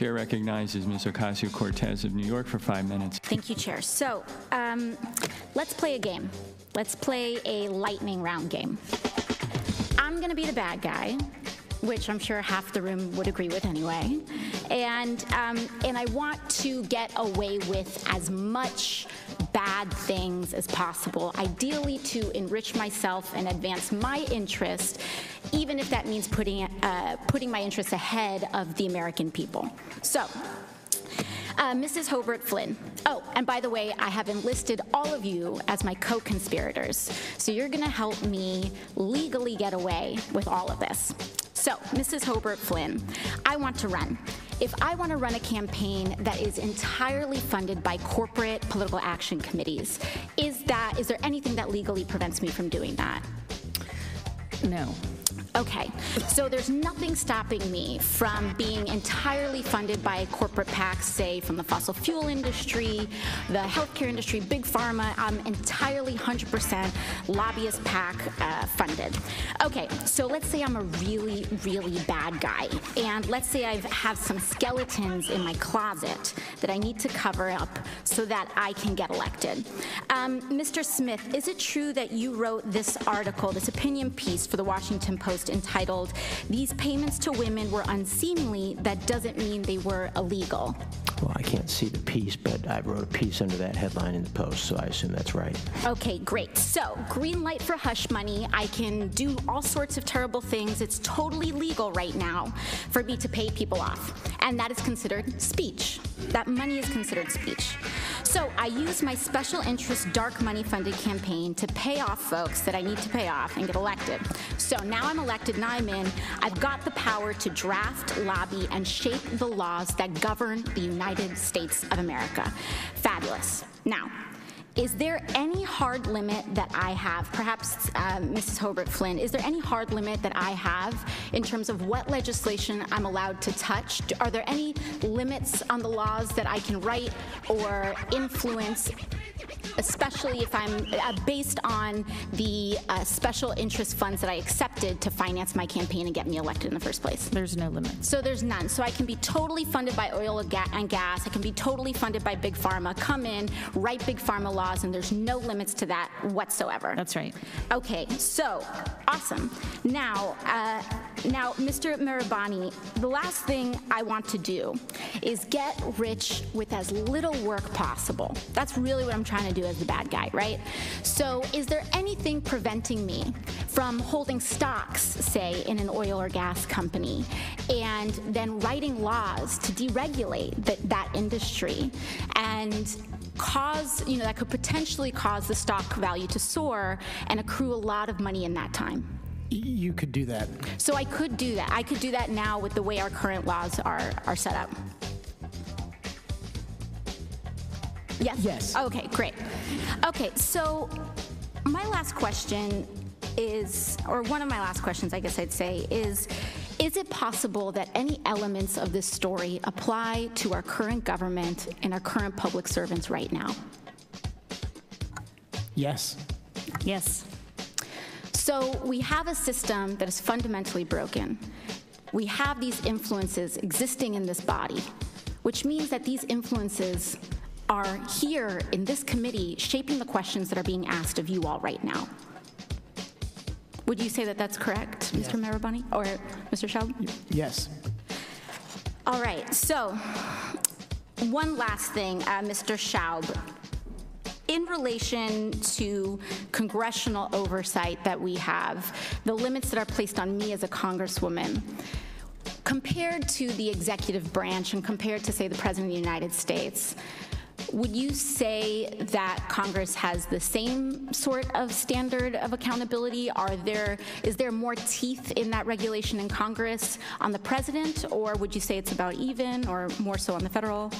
chair recognizes Ms. Ocasio-Cortez of New York for five minutes. Thank you, Chair. So um, let's play a game. Let's play a lightning round game. I'm going to be the bad guy, which I'm sure half the room would agree with anyway. And, um, and I want to get away with as much bad things as possible, ideally to enrich myself and advance my interest, even if that means putting, uh, putting my interests ahead of the American people. So, uh, Mrs. Hobert Flynn. Oh, and by the way, I have enlisted all of you as my co conspirators. So you're going to help me legally get away with all of this. So, Mrs. Hobert Flynn, I want to run. If I want to run a campaign that is entirely funded by corporate political action committees, is that is there anything that legally prevents me from doing that? No. Okay, so there's nothing stopping me from being entirely funded by a corporate PACs, say from the fossil fuel industry, the healthcare industry, big pharma. I'm entirely 100% lobbyist PAC uh, funded. Okay, so let's say I'm a really, really bad guy, and let's say I have some skeletons in my closet that I need to cover up so that I can get elected. Um, Mr. Smith, is it true that you wrote this article, this opinion piece for the Washington Post? Entitled, These Payments to Women Were Unseemly, That Doesn't Mean They Were Illegal. Well, I can't see the piece, but I wrote a piece under that headline in the Post, so I assume that's right. Okay, great. So, green light for hush money. I can do all sorts of terrible things. It's totally legal right now for me to pay people off. And that is considered speech. That money is considered speech. So I use my special interest dark money funded campaign to pay off folks that I need to pay off and get elected. So now I'm elected, I'm in. I've got the power to draft, lobby, and shape the laws that govern the United States of America. Fabulous. Now, is there any hard limit that I have, perhaps uh, Mrs. Hobert Flynn, is there any hard limit that I have in terms of what legislation I'm allowed to touch? Are there any limits on the laws that I can write or influence especially if I'm uh, based on the uh, special interest funds that I accepted to finance my campaign and get me elected in the first place. There's no limit. So there's none. So I can be totally funded by oil and gas. I can be totally funded by big pharma. Come in, write big pharma laws, and there's no limits to that whatsoever. That's right. Okay. So awesome. Now, uh, now, Mr. Mehrbani, the last thing I want to do is get rich with as little work possible. That's really what I'm trying to do as the bad guy, right? So, is there anything preventing me from holding stocks, say, in an oil or gas company, and then writing laws to deregulate the, that industry and cause, you know, that could potentially cause the stock value to soar and accrue a lot of money in that time? You could do that. So I could do that. I could do that now with the way our current laws are, are set up. Yes? Yes. Okay, great. Okay, so my last question is, or one of my last questions, I guess I'd say, is Is it possible that any elements of this story apply to our current government and our current public servants right now? Yes. Yes. So we have a system that is fundamentally broken. We have these influences existing in this body, which means that these influences are here in this committee shaping the questions that are being asked of you all right now. Would you say that that's correct, Mr. Mehrbani or Mr. Shaub? Yes. All right, so one last thing, uh, Mr. Shaub. In relation to congressional oversight that we have, the limits that are placed on me as a congresswoman, compared to the executive branch and compared to, say, the President of the United States, would you say that Congress has the same sort of standard of accountability? Are there is there more teeth in that regulation in Congress on the president, or would you say it's about even, or more so on the federal?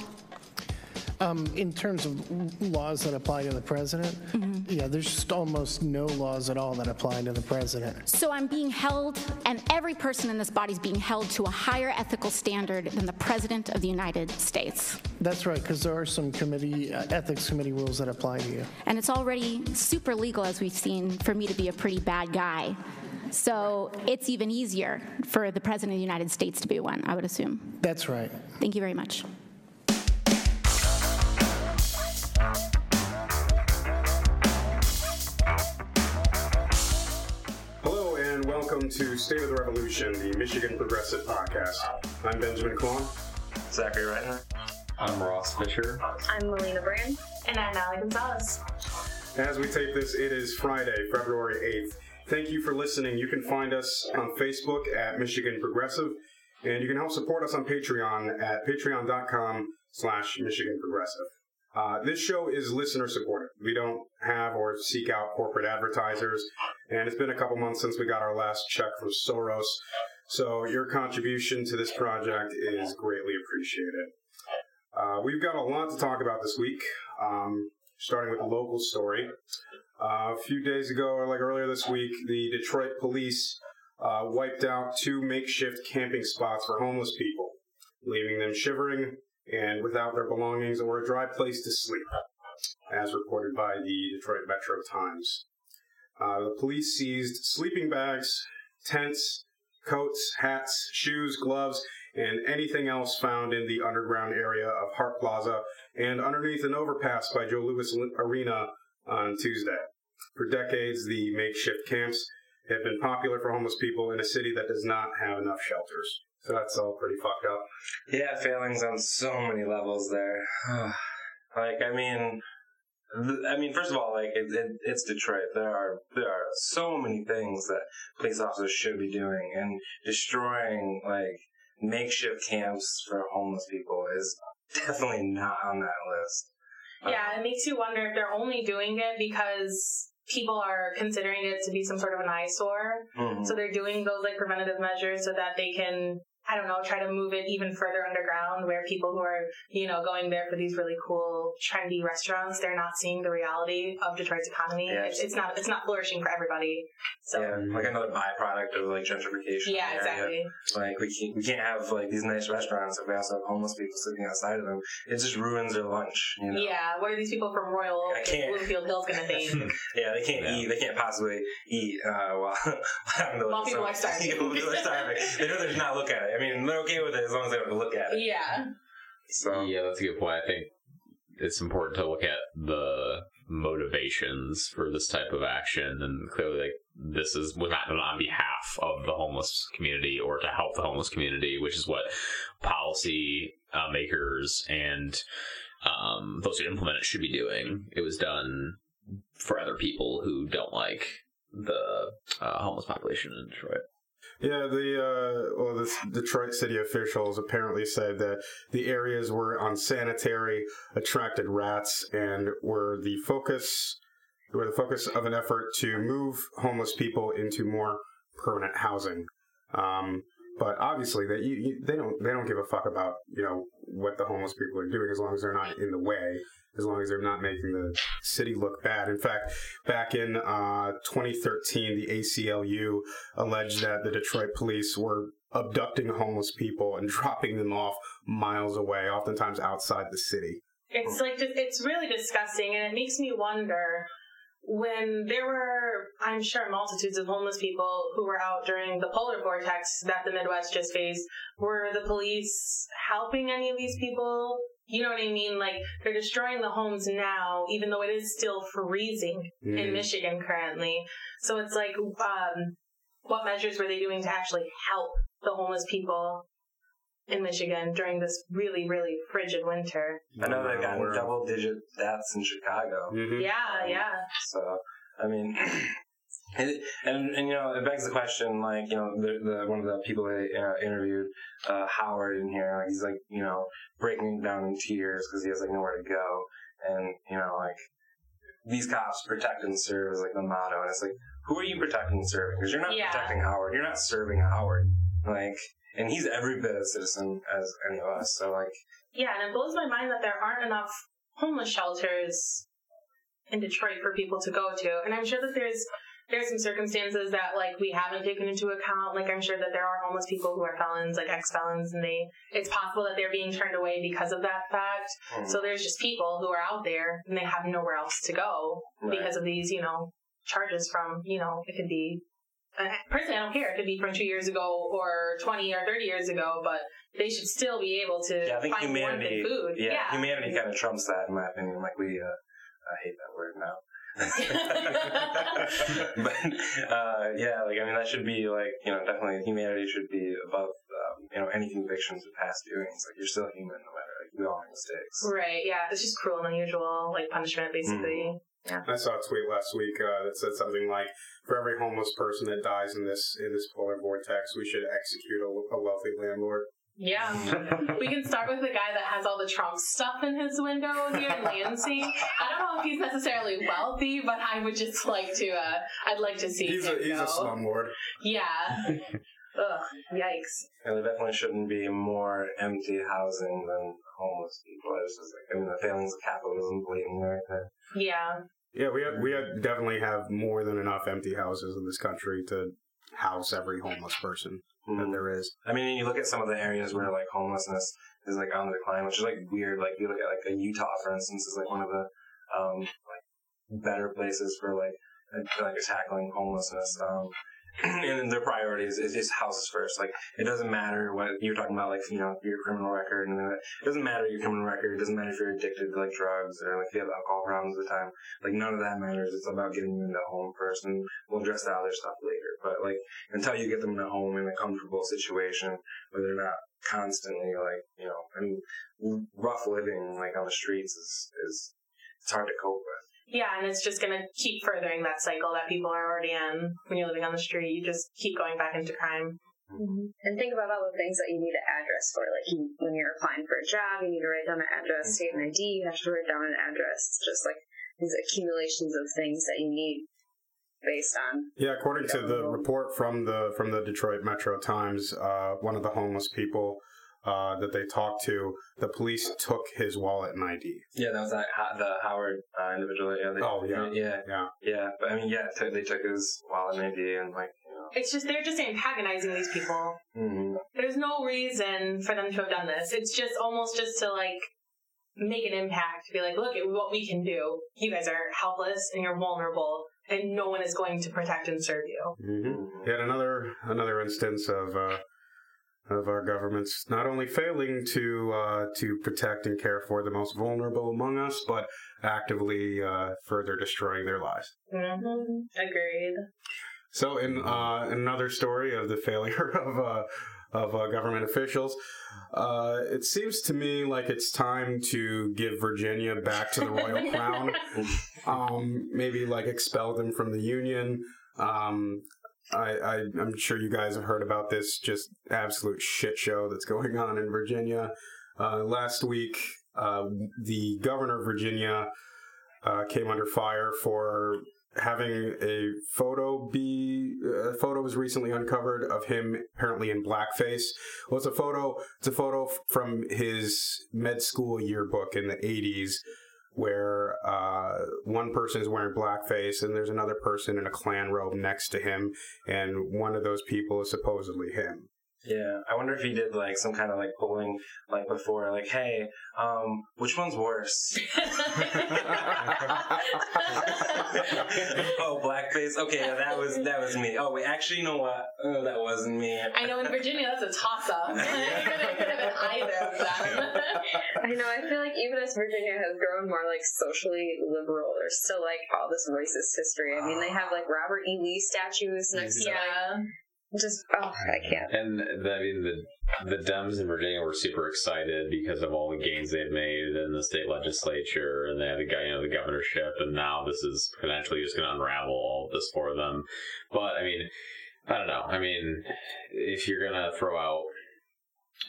Um, in terms of laws that apply to the president, yeah, there's just almost no laws at all that apply to the president. So I'm being held, and every person in this body is being held to a higher ethical standard than the President of the United States. That's right, because there are some committee, uh, ethics committee rules that apply to you. And it's already super legal, as we've seen, for me to be a pretty bad guy. So it's even easier for the President of the United States to be one, I would assume. That's right. Thank you very much. Welcome to State of the Revolution, the Michigan Progressive Podcast. I'm Benjamin Klon. Zachary Reitner. I'm Ross Fisher. I'm Melina Brand. And I'm Allie Gonzalez. As we tape this, it is Friday, February 8th. Thank you for listening. You can find us on Facebook at Michigan Progressive, and you can help support us on Patreon at patreon.com slash Michigan Progressive. Uh, this show is listener supported. We don't have or seek out corporate advertisers, and it's been a couple months since we got our last check from Soros, so your contribution to this project is greatly appreciated. Uh, we've got a lot to talk about this week, um, starting with a local story. Uh, a few days ago, or like earlier this week, the Detroit police uh, wiped out two makeshift camping spots for homeless people, leaving them shivering and without their belongings or a dry place to sleep, as reported by the Detroit Metro Times. Uh, the police seized sleeping bags, tents, coats, hats, shoes, gloves, and anything else found in the underground area of Hart Plaza and underneath an overpass by Joe Louis Arena on Tuesday. For decades, the makeshift camps have been popular for homeless people in a city that does not have enough shelters. So that's all pretty fucked up. Yeah, failings on so many levels there. like, I mean, th- I mean, first of all, like it, it, it's Detroit. There are there are so many things that police officers should be doing, and destroying like makeshift camps for homeless people is definitely not on that list. Yeah, it makes you wonder if they're only doing it because people are considering it to be some sort of an eyesore. Mhm. So they're doing those like preventative measures so that they can, I don't know, try to move it even further underground where people who are, you know, going there for these really cool, trendy restaurants, they're not seeing the reality of Detroit's economy. Yeah, it's, it's not it's not flourishing for everybody. So Yeah, like another byproduct of like gentrification. yeah, exactly. Like we can't we can't have like these nice restaurants if we also have homeless people sitting outside of them. It just ruins their lunch. You know? Yeah, what are these people from Royal I Oak can't- and Bloomfield Hills going to think? Yeah, they can't Yeah. eat. They can't possibly eat uh, while having to While people are starving. Yeah, people are starving. They know they're not look at it. I mean, they're okay with it as long as they don't have to look at it. yeah. So Yeah, that's a good point. I think it's important to look at the motivations for this type of action, and clearly, like this is was not done on behalf of the homeless community or to help the homeless community, which is what policy uh, makers and um, those who implement it should be doing. It was done for other people who don't like the uh, homeless population in Detroit. Yeah, the uh, well, the Detroit city officials apparently said that the areas were unsanitary, attracted rats, and were the focus were the focus of an effort to move homeless people into more permanent housing. Um, but obviously, they you, you, they don't they don't give a fuck about you know what the homeless people are doing as long as they're not in the way, as long as they're not making the city look bad. In fact, back in uh, 2013, the ACLU alleged that the Detroit police were abducting homeless people and dropping them off miles away, oftentimes outside the city. It's like it's really disgusting, and it makes me wonder when there were, I'm sure, multitudes of homeless people who were out during the polar vortex that the Midwest just faced. Were the police helping any of these people? You know what I mean? Like they're destroying the homes now, even though it is still freezing in Mhm. Michigan currently. So it's like, um, what measures were they doing to actually help the homeless people in Michigan during this really, really frigid winter? I know they've gotten We're- double digit deaths in Chicago. Mhm. Yeah, yeah. So I mean, it, and and you know it begs the question, like you know the, the one of the people that uh, interviewed uh, Howard in here, like he's like you know breaking down in tears because he has like nowhere to go, and you know like these cops protect and serve is like the motto, and it's like who are you protecting and serving? Because you're not Yeah. protecting Howard, you're not serving Howard, like. And he's every bit a citizen as any of us. So like, Yeah, and it blows my mind that there aren't enough homeless shelters in Detroit for people to go to. And I'm sure that there's there's some circumstances that like we haven't taken into account. Like I'm sure that there are homeless people who are felons, like ex felons, and they it's possible that they're being turned away because of that fact. hmm, So there's just people who are out there and they have nowhere else to go Right. because of these, you know, charges from, you know, it could be personally, I don't care. It could be from two years ago or 20 or 30 years ago, but they should still be able to Yeah, I think find humanity. food. Yeah, humanity kind of trumps that, in my opinion. Like we, uh, I hate that word now. but uh, yeah, like I mean, that should be like you know definitely humanity should be above um, you know any convictions of past doings. Like you're still human, no matter like we all make mistakes. Right, yeah. It's just cruel and unusual, like punishment, basically. I saw a tweet last week uh, that said something like, "For every homeless person that dies in this in this polar vortex, we should execute a, a wealthy landlord." Yeah. we can start with the guy that has all the Trump stuff in his window here in Lansing. I don't know if he's necessarily wealthy, but I would just like to, uh, I'd like to see He's him a he's go. a slumlord. Yeah. Ugh, yikes. And there definitely shouldn't be more empty housing than homeless people. It's just like I mean the failings of capitalism blatantly right there. Yeah. Yeah, we have, we have definitely have more than enough empty houses in this country to house every homeless person that there is. I mean, you look at some of the areas where like homelessness is like on the decline, which is like weird. Like you look at like a Utah, for instance, is like one of the um like better places for like uh, like tackling homelessness. Um, and their priority is just houses first. Like it doesn't matter what you're talking about, like you know your criminal record and that. It doesn't matter your criminal record. It doesn't matter if you're addicted to like drugs or like if you have alcohol problems at the time. Like none of that matters. It's about getting them into home first, and we'll address the other stuff later. But like until you get them in a home in a comfortable situation where they're not constantly like you know I mean rough living like on the streets is is it's hard to cope with. Yeah, and it's just going to keep furthering that cycle that people are already in when you're living on the street. You just keep going back into crime. And think about all the things that you need an address for. Like you, when you're applying for a job, you need to write down an address. To get an ID, you have to write down an address. It's just like these accumulations of things that you need based on. Yeah, according to the report from the from the Detroit Metro Times, uh, one of the homeless people uh, that they talked to, the police took his wallet and ID. Yeah, that was that Ho- the Howard uh, individual. Yeah. They, Oh, yeah. yeah, Yeah. yeah. But I mean, yeah, t- they took his wallet and ID and like you know. It's just, they're just antagonizing these people. mhm. There's no reason for them to have done this. It's just almost just to like make an impact, be like, look at what we can do. You guys are helpless and you're vulnerable, and no one is going to protect and serve you. Mm-hmm. Yet another another instance of uh, of our governments not only failing to uh, to protect and care for the most vulnerable among us, but actively uh, further destroying their lives. Mm-hmm. Agreed. So, in uh, another story of the failure of uh, of uh, government officials, uh, it seems to me like it's time to give Virginia back to the royal crown. Um, maybe like expel them from the union. Um, I, I I'm sure you guys have heard about this just absolute shit show that's going on in Virginia. Uh, last week, uh, the governor of Virginia uh, came under fire for having a photo be a photo was recently uncovered of him apparently in blackface. Well, it's a photo. It's a photo from his med school yearbook in the '80s, where uh, one person is wearing blackface and there's another person in a Klan robe next to him, and one of those people is supposedly him. Yeah, I wonder if he did like some kind of like polling like before, like, hey, um, which one's worse? oh, blackface. Okay, yeah, that was that was me. Oh wait, actually, you know what? Oh, that wasn't me. I know in Virginia that's a toss up. it could have been either. I know. I feel like even as Virginia has grown more like socially liberal, there's still like all this racist history. I mean, they have like Robert E. Lee statues next to like yeah. Just oh, I can't. And the, I mean, the the Dems in Virginia were super excited because of all the gains they've made in the state legislature, and they had the guy, you know, the governorship, and now this is potentially just going to unravel all of this for them. But I mean, I don't know. I mean, if you're going to throw out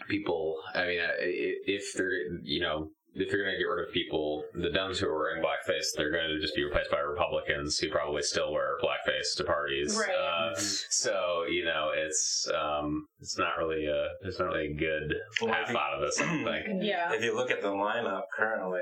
people, I mean, if they're, you know. If you're going to get rid of people, the Dems who are in blackface, they're going to just be replaced by Republicans who probably still wear blackface to parties. Right. Uh, so you know, it's um, it's not really a it's not really a good Well, path if you- out of this. I think. Yeah. If you look at the lineup currently,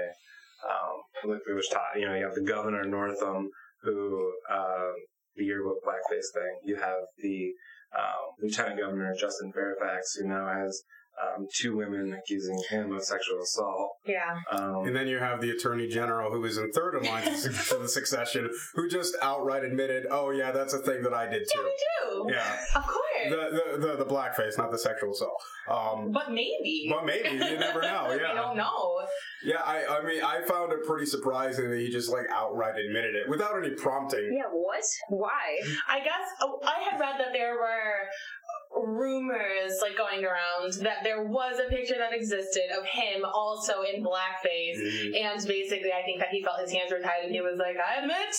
um, look, it was taught. You know, you have the governor Northam, who um, the yearbook blackface thing. You have the um, lieutenant governor Justin Fairfax, who now has um, two women accusing him of sexual assault. Yeah. Um, And then you have the attorney general who is in third in line to to the succession, who just outright admitted, "Oh yeah, that's a thing that I did too." Yeah, too." we do. Yeah. Of course. The, the the the blackface, not the sexual assault. Um, but maybe. but maybe you never know. we Yeah. don't know. Yeah, I, I mean, I found it pretty surprising that he just like outright admitted it without any prompting. Yeah, what? Why? I guess oh, I had read that there were rumors like going around that there was a picture that existed of him also in blackface Mhm. and basically I think that he felt his hands were tied and he was like I admit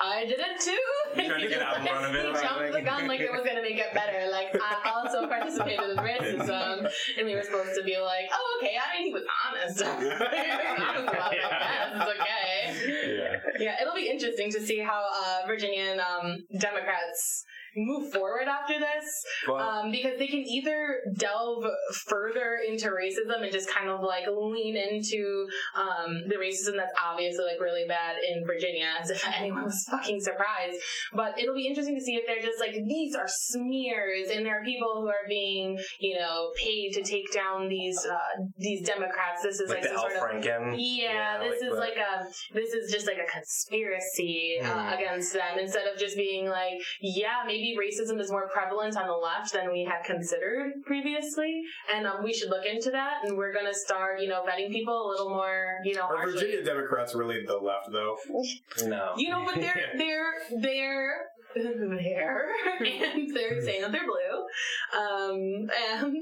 I did it too. He tried to get out in front it, He like- jumped the gun like it was gonna make it better. Like I also participated in racism, and we were supposed to be like, oh okay. I mean, he was honest. he was honest about it. I it's okay. Yeah. Yeah, it'll be interesting to see how uh, Virginian um, Democrats move forward after this Well- um, because they can either delve further into racism and just kind of like lean into um, the racism that's obviously like really bad in Virginia as if anyone was fucking surprised but it'll be interesting to see if they're just like these are smears and there are people who are being you know paid to take down these uh, these Democrats this is like like, the some Al sort of Franken. yeah, this is the- like a this is just like a conspiracy uh, Mhm. against them instead of just being like, yeah, maybe racism is more prevalent on the left than we had considered previously, and um, we should look into that. And we're gonna start, you know, vetting people a little more, you know, Are harshly. Virginia Democrats really the left though? No. You know, but they're they're they're there, and they're saying that they're blue. Um, and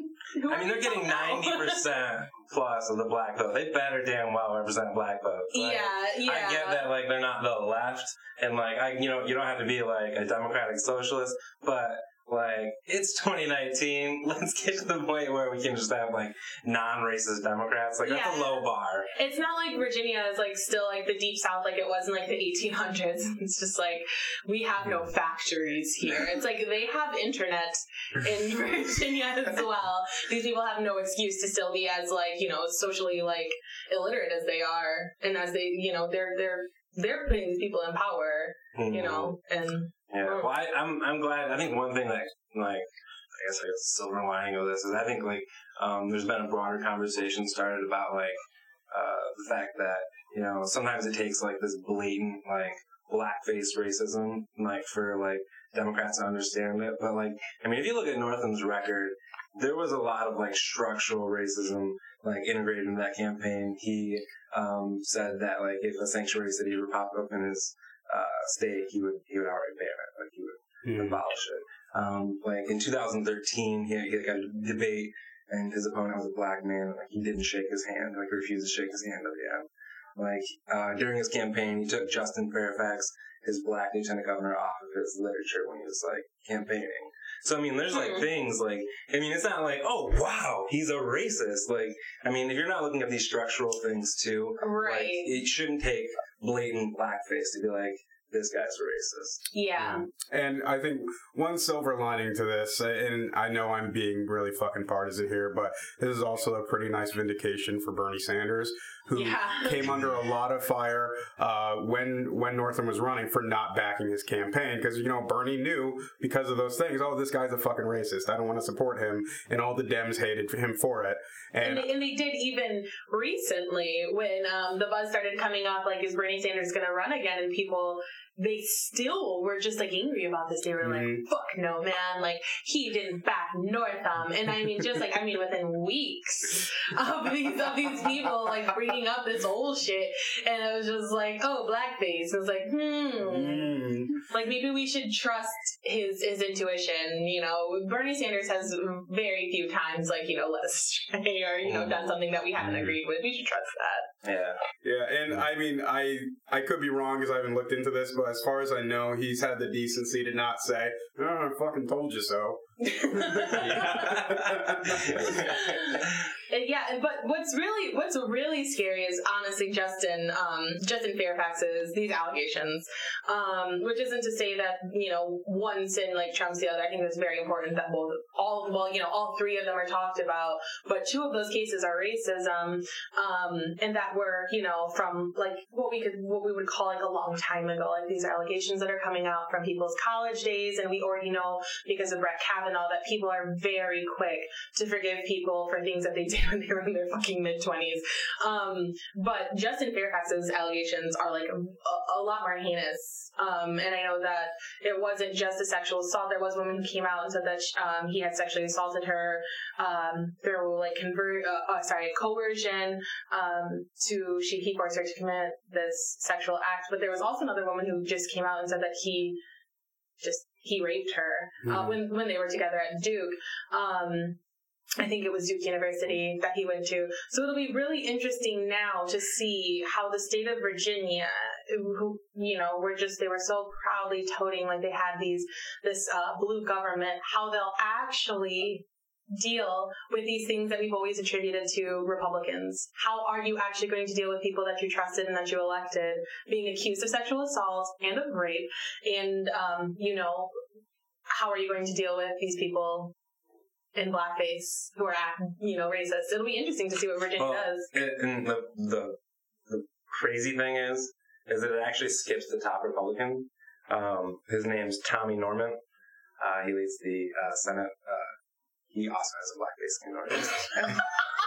I mean, they're getting ninety percent plus of the black vote. They better damn well represent black vote. Like, Yeah, yeah. I get that, like they're not the left, and like I, you know, you don't have to be like a democratic socialist, but like it's 2019. Let's get to the point where we can just have like non-racist Democrats. Like that's a low bar. It's not like Virginia is like still like the deep south like it was in like the 1800s. It's just like we have no hmm. factories here. It's like they have internet in Virginia as well. These people have no excuse to still be as like you know socially like illiterate as they are, and as they you know they're they're they're putting these people in power. You hmm. know, and Yeah, well, I, I'm I'm glad. I think one thing that like I guess like a silver lining of this is I think like um, there's been a broader conversation started about like uh, the fact that you know sometimes it takes like this blatant like blackface racism like for like Democrats to understand it. But like I mean, if you look at Northam's record, there was a lot of like structural racism like integrated in that campaign. He um, said that like if a sanctuary city were popped up in his uh, state, he would he would outright ban it. Like he would abolish it. Um, like in 2013, he, he got a debate, and his opponent was a black man. Like he didn't shake his hand. Like refused to shake his hand again. Like uh, during his campaign, he took Justin Fairfax, his black lieutenant governor, off of his literature when he was like campaigning. So I mean, there's like Hmm. things like I mean, it's not like oh wow, he's a racist. Like I mean, if you're not looking at these structural things too, right. like, it shouldn't take blatant blackface to be like this guy's a racist. yeah. And I think one silver lining to this, and I know I'm being really fucking partisan here, but this is also a pretty nice vindication for Bernie Sanders, who Yeah. came under a lot of fire uh, when when Northam was running for not backing his campaign because you know Bernie knew because of those things. Oh, this guy's a fucking racist. I don't want to support him, and all the Dems hated him for it. And And they, and they did even recently when um, the buzz started coming up, like, is Bernie Sanders going to run again? And people, they still were just like angry about this. They were Mhm. like, fuck no, man. Like, he didn't back Northam. And I mean, just like, I mean, within weeks of these, of these people, like, bringing up this old shit. And it was just like, oh, blackface. It was like, hmm. Mm. Like maybe we should trust his his intuition. You know, Bernie Sanders has very few times like you know let us stray or you know done something that we haven't agreed with. We should trust that. Yeah. Yeah, and I mean, I I could be wrong because I haven't looked into this, but as far as I know, he's had the decency to not say, "Oh, I fucking told you so." Yeah, but what's really what's really scary is honestly Justin um, Justin Fairfax's these allegations, um, which isn't to say that you know one sin like trumps the other. I think it's very important that both all well you know all three of them are talked about, but two of those cases are racism, um, and that were you know from like what we could what we would call like a long time ago. Like these are allegations that are coming out from people's college days, and we already know because of Brett Kavanaugh that people are very quick to forgive people for things that they did when they were in their fucking mid twenties. Um, but Justin Fairfax's allegations are like a, a lot more heinous. Um, and I know that it wasn't just a sexual assault. There was a woman who came out and said that um, he had sexually assaulted her. Um, there were like convert, uh, uh, sorry, coercion um, to she he forced her to commit this sexual act. But there was also another woman who just came out and said that he just he raped her uh, Mhm. when when they were together at Duke. Um, I think it was Duke University that he went to. So it'll be really interesting now to see how the state of Virginia, who you know, were just they were so proudly toting like they had these this uh, blue government, how they'll actually deal with these things that we've always attributed to Republicans. How are you actually going to deal with people that you trusted and that you elected being accused of sexual assault and of rape? And um, you know, how are you going to deal with these people in blackface who are you know racist? It'll be interesting to see what Virginia Well, does. and the, the the crazy thing is, is that it actually skips the top Republican. Um, his name's Tommy Norment. Uh, he leads the uh, Senate. Uh, he also has a blackface skin artist.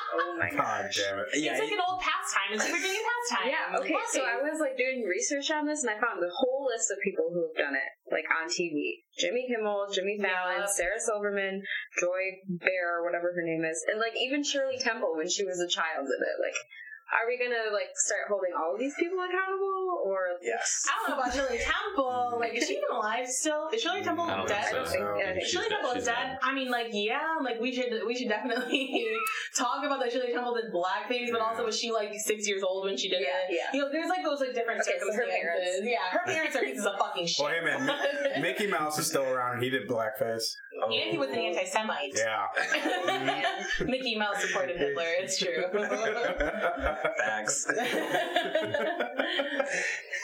Oh my God damn it. Yeah, it's like an old pastime. It's a Virginia pastime. Yeah, okay, so I was like doing research on this and I found the whole list of people who have done it, like on TV. Jimmy Kimmel, Jimmy Fallon, Yep. Sarah Silverman, Joy Behar, whatever her name is, and like even Shirley Temple when she was a child did it. Like, are we gonna like start holding all of these people accountable or yes. I don't know about Shirley Temple. Mm-hmm. Like, is she even alive still? Is Shirley mm, Temple I dead? so. Yeah, I Shirley She's Temple dead. is dead. dead. I mean, like, yeah, like we should we should definitely talk about that Shirley Temple did blackface, but also mm. was she like six years old when she did Yeah, it? yeah. You know, there's like those like different Okay, so her circumstances. parents. Yeah, her parents are pieces of fucking shit. Well, hey man, Mickey Mouse is still around and he did blackface. Oh. and he was an oh. anti-Semite. Yeah. Mickey Mouse supported Hitler. It's true. Facts.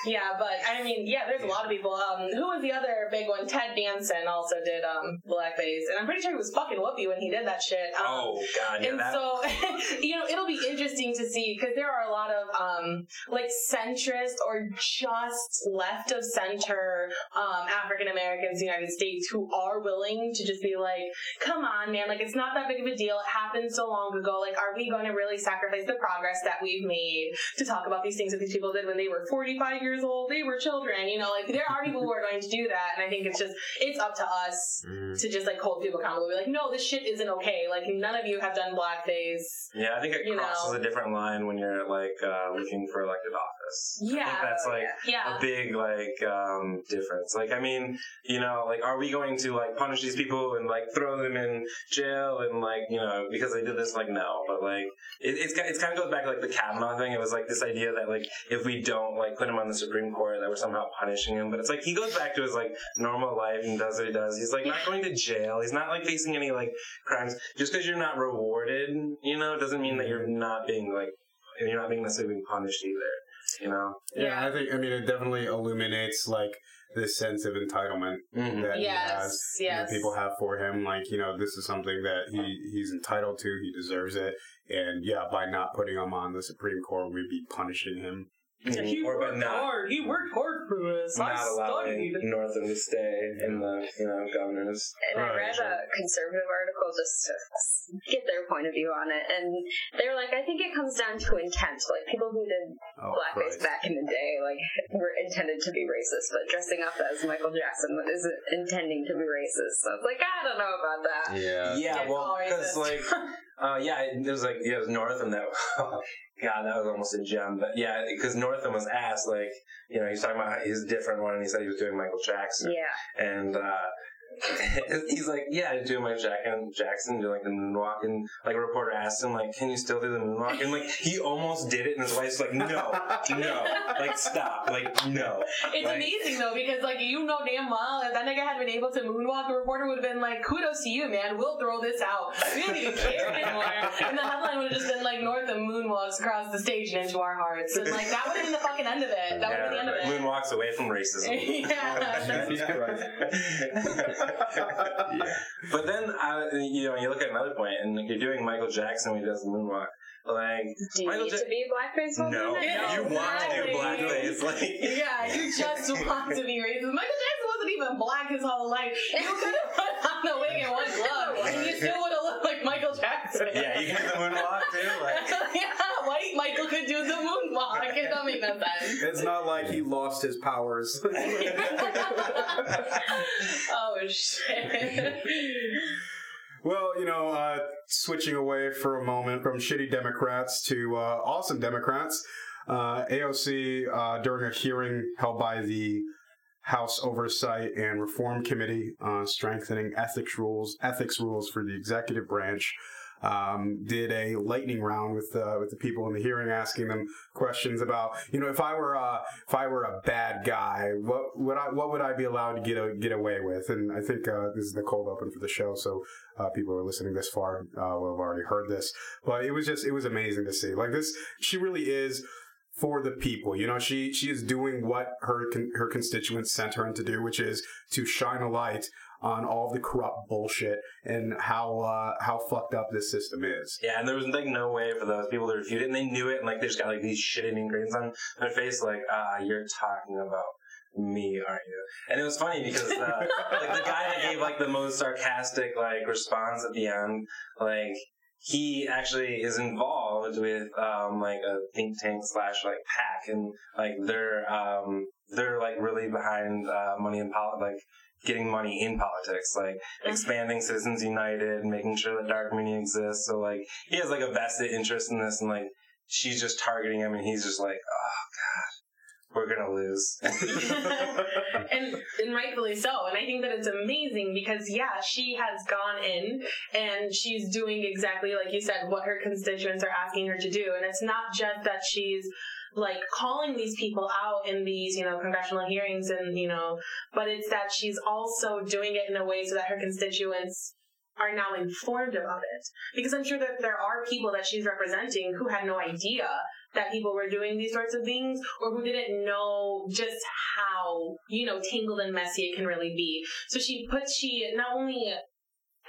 yeah, but I mean, yeah, there's a lot of people. Um, who was the other big one? Ted Danson also did um blackface, and I'm pretty sure he was fucking Whoopi when he did that shit. Um, oh God, yeah, and that. so, you know, it'll be interesting to see because there are a lot of um, like centrist or just left of center um, African Americans in the United States who are willing to just be like, come on, man, like it's not that big of a deal. It happened so long ago. Like, are we going to really sacrifice the progress that we've made to talk about these things that these people did when they were 45 years old? They were children, you know, like there are people who are going to do that. And I think it's just, it's up to us to just like hold people accountable. Be like, no, this shit isn't okay. Like, none of you have done blackface. yeah, I think it crosses know. a different line when you're like uh, looking for elected office. I Yeah. think that's like Yeah. a big like um difference. Like I mean, you know, like are we going to like punish these people and like throw them in jail and like you know because they did this? Like no, but like it, it's it's kind of goes back to like the Kavanaugh thing. It was like this idea that like if we don't like put him on the Supreme Court, that we're somehow punishing him. But it's like he goes back to his like normal life and does what he does. He's like not going to jail. He's not like facing any like crimes. Just because you're not rewarded, you know, doesn't mean that you're mm-hmm. not being like you're not being necessarily being punished either. You know. Yeah, I think I mean it definitely illuminates like this sense of entitlement Mhm. that Yes, he has, you know, yes. people have for him. Like you know, this is something that he he's entitled to. He deserves it, and yeah, by not putting him on the Supreme Court, we'd be punishing him. Mhm. or but not hard. He worked hard for us. not allowing Northam to stay in the you know governors. And I read a conservative article just to get their point of view on it, and they were like, I think it comes down to intent. Like people who did Oh, blackface Christ. back in the day, like were intended to be racist, but dressing up as Michael Jackson isn't intending to be racist. So it's like I don't know about that. Yeah. Yeah, It's well, all because like, uh, yeah, it was like yeah, it was Northam that. God, that was almost a gem. But yeah, because Northam was asked, like, you know, he's talking about his different one, and he said he was doing Michael Jackson, Yeah. and uh, he's like, yeah, I do Michael Jackson, Jackson, do like the moonwalk, and like a reporter asked him, like, can you still do the moonwalk? And like he almost did it, and his wife's like, no, no, like stop, like no. It's Like- amazing though because like you know damn well if that nigga had been able to moonwalk, the reporter would have been like, "Kudos to you, man. We'll throw this out. We don't even care anymore." And the headline would have just been like, "Northam moonwalks across the stage and into our hearts," and like that would have been the fucking end of it. That would have been the end of it. Moonwalks away from racism. yeah. But then, uh, you know, you look at another point, and like, you're doing Michael Jackson when he does the moonwalk. Like, Do you Michael need Ja- to be a blackface woman? no, Yeah, you want to do exactly. blackface. Like, Yeah, you just want to be racist. Michael Jackson wasn't You've black his whole life. You could have put on the wig and one glove, and you still would have looked like Michael Jackson. Yeah, you can do the moonwalk too. Like, yeah, white Michael could do the moonwalk. It don't make no sense. It's not like he lost his powers. oh shit. Well, you know, uh, switching away for a moment from shitty Democrats to uh, awesome Democrats, uh, AOC, uh, during a hearing held by the House Oversight and Reform Committee, uh, strengthening ethics rules, ethics rules for the executive branch, um, did a lightning round with uh, with the people in the hearing, asking them questions about, you know, if I were uh, if I were a bad guy, what would I what would I be allowed to get a, get away with? And I think uh, this is the cold open for the show, so uh, people who are listening this far uh, will have already heard this. But it was just it was amazing to see. Like this, she really is for the people. You know, she she is doing what her con- her constituents sent her in to do, which is to shine a light on all the corrupt bullshit and how uh, how fucked up this system is. yeah, and there was like no way for those people to refute it, and they knew it, and like they just got like these shit eating grins on their face, like, ah, you're talking about me, aren't you? And it was funny because uh, like the guy that gave like the most sarcastic like response at the end, like he actually is involved with um like a think tank slash like PAC and like they're um they're like really behind uh money in pol like getting money in politics like expanding citizens united making sure that dark money exists so like he has like a vested interest in this and like she's just targeting him and he's just like oh god we're gonna lose and and rightfully so. And I think that it's amazing because yeah, she has gone in and she's doing exactly like you said what her constituents are asking her to do. And it's not just that she's like calling these people out in these, you know, congressional hearings and, you know, but it's that she's also doing it in a way so that her constituents are now informed about it. Because I'm sure that there are people that she's representing who had no idea that people were doing these sorts of things or who didn't know just how, you know, tangled and messy it can really be. So she puts, she not only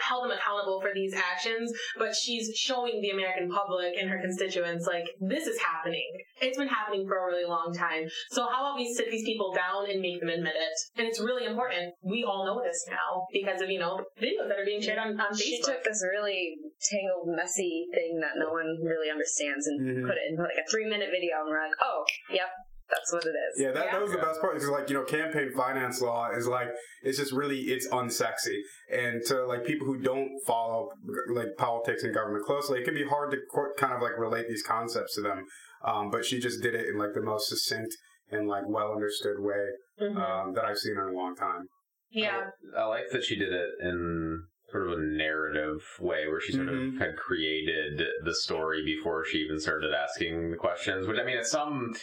held them accountable for these actions, but she's showing the American public and her constituents like this is happening. It's been happening for a really long time. So how about we sit these people down and make them admit it? And it's really important. We all know this now because of you know videos that are being shared on, on She Facebook. took this really tangled, messy thing that no one really understands and Mhm. put it into like a three minute video, and we're like, oh, yep, that's what it is. Yeah, that, that was the best part because, like, you know, campaign finance law is like, it's just really, it's unsexy. And to, like, people who don't follow, like, politics and government closely, it can be hard to co- kind of, like, relate these concepts to them. Um, but she just did it in, like, the most succinct and, like, well understood way Mhm. um, that I've seen in a long time. yeah. I like that she did it in sort of a narrative way where she sort Mhm. of had created the story before she even started asking the questions. Which I mean, at some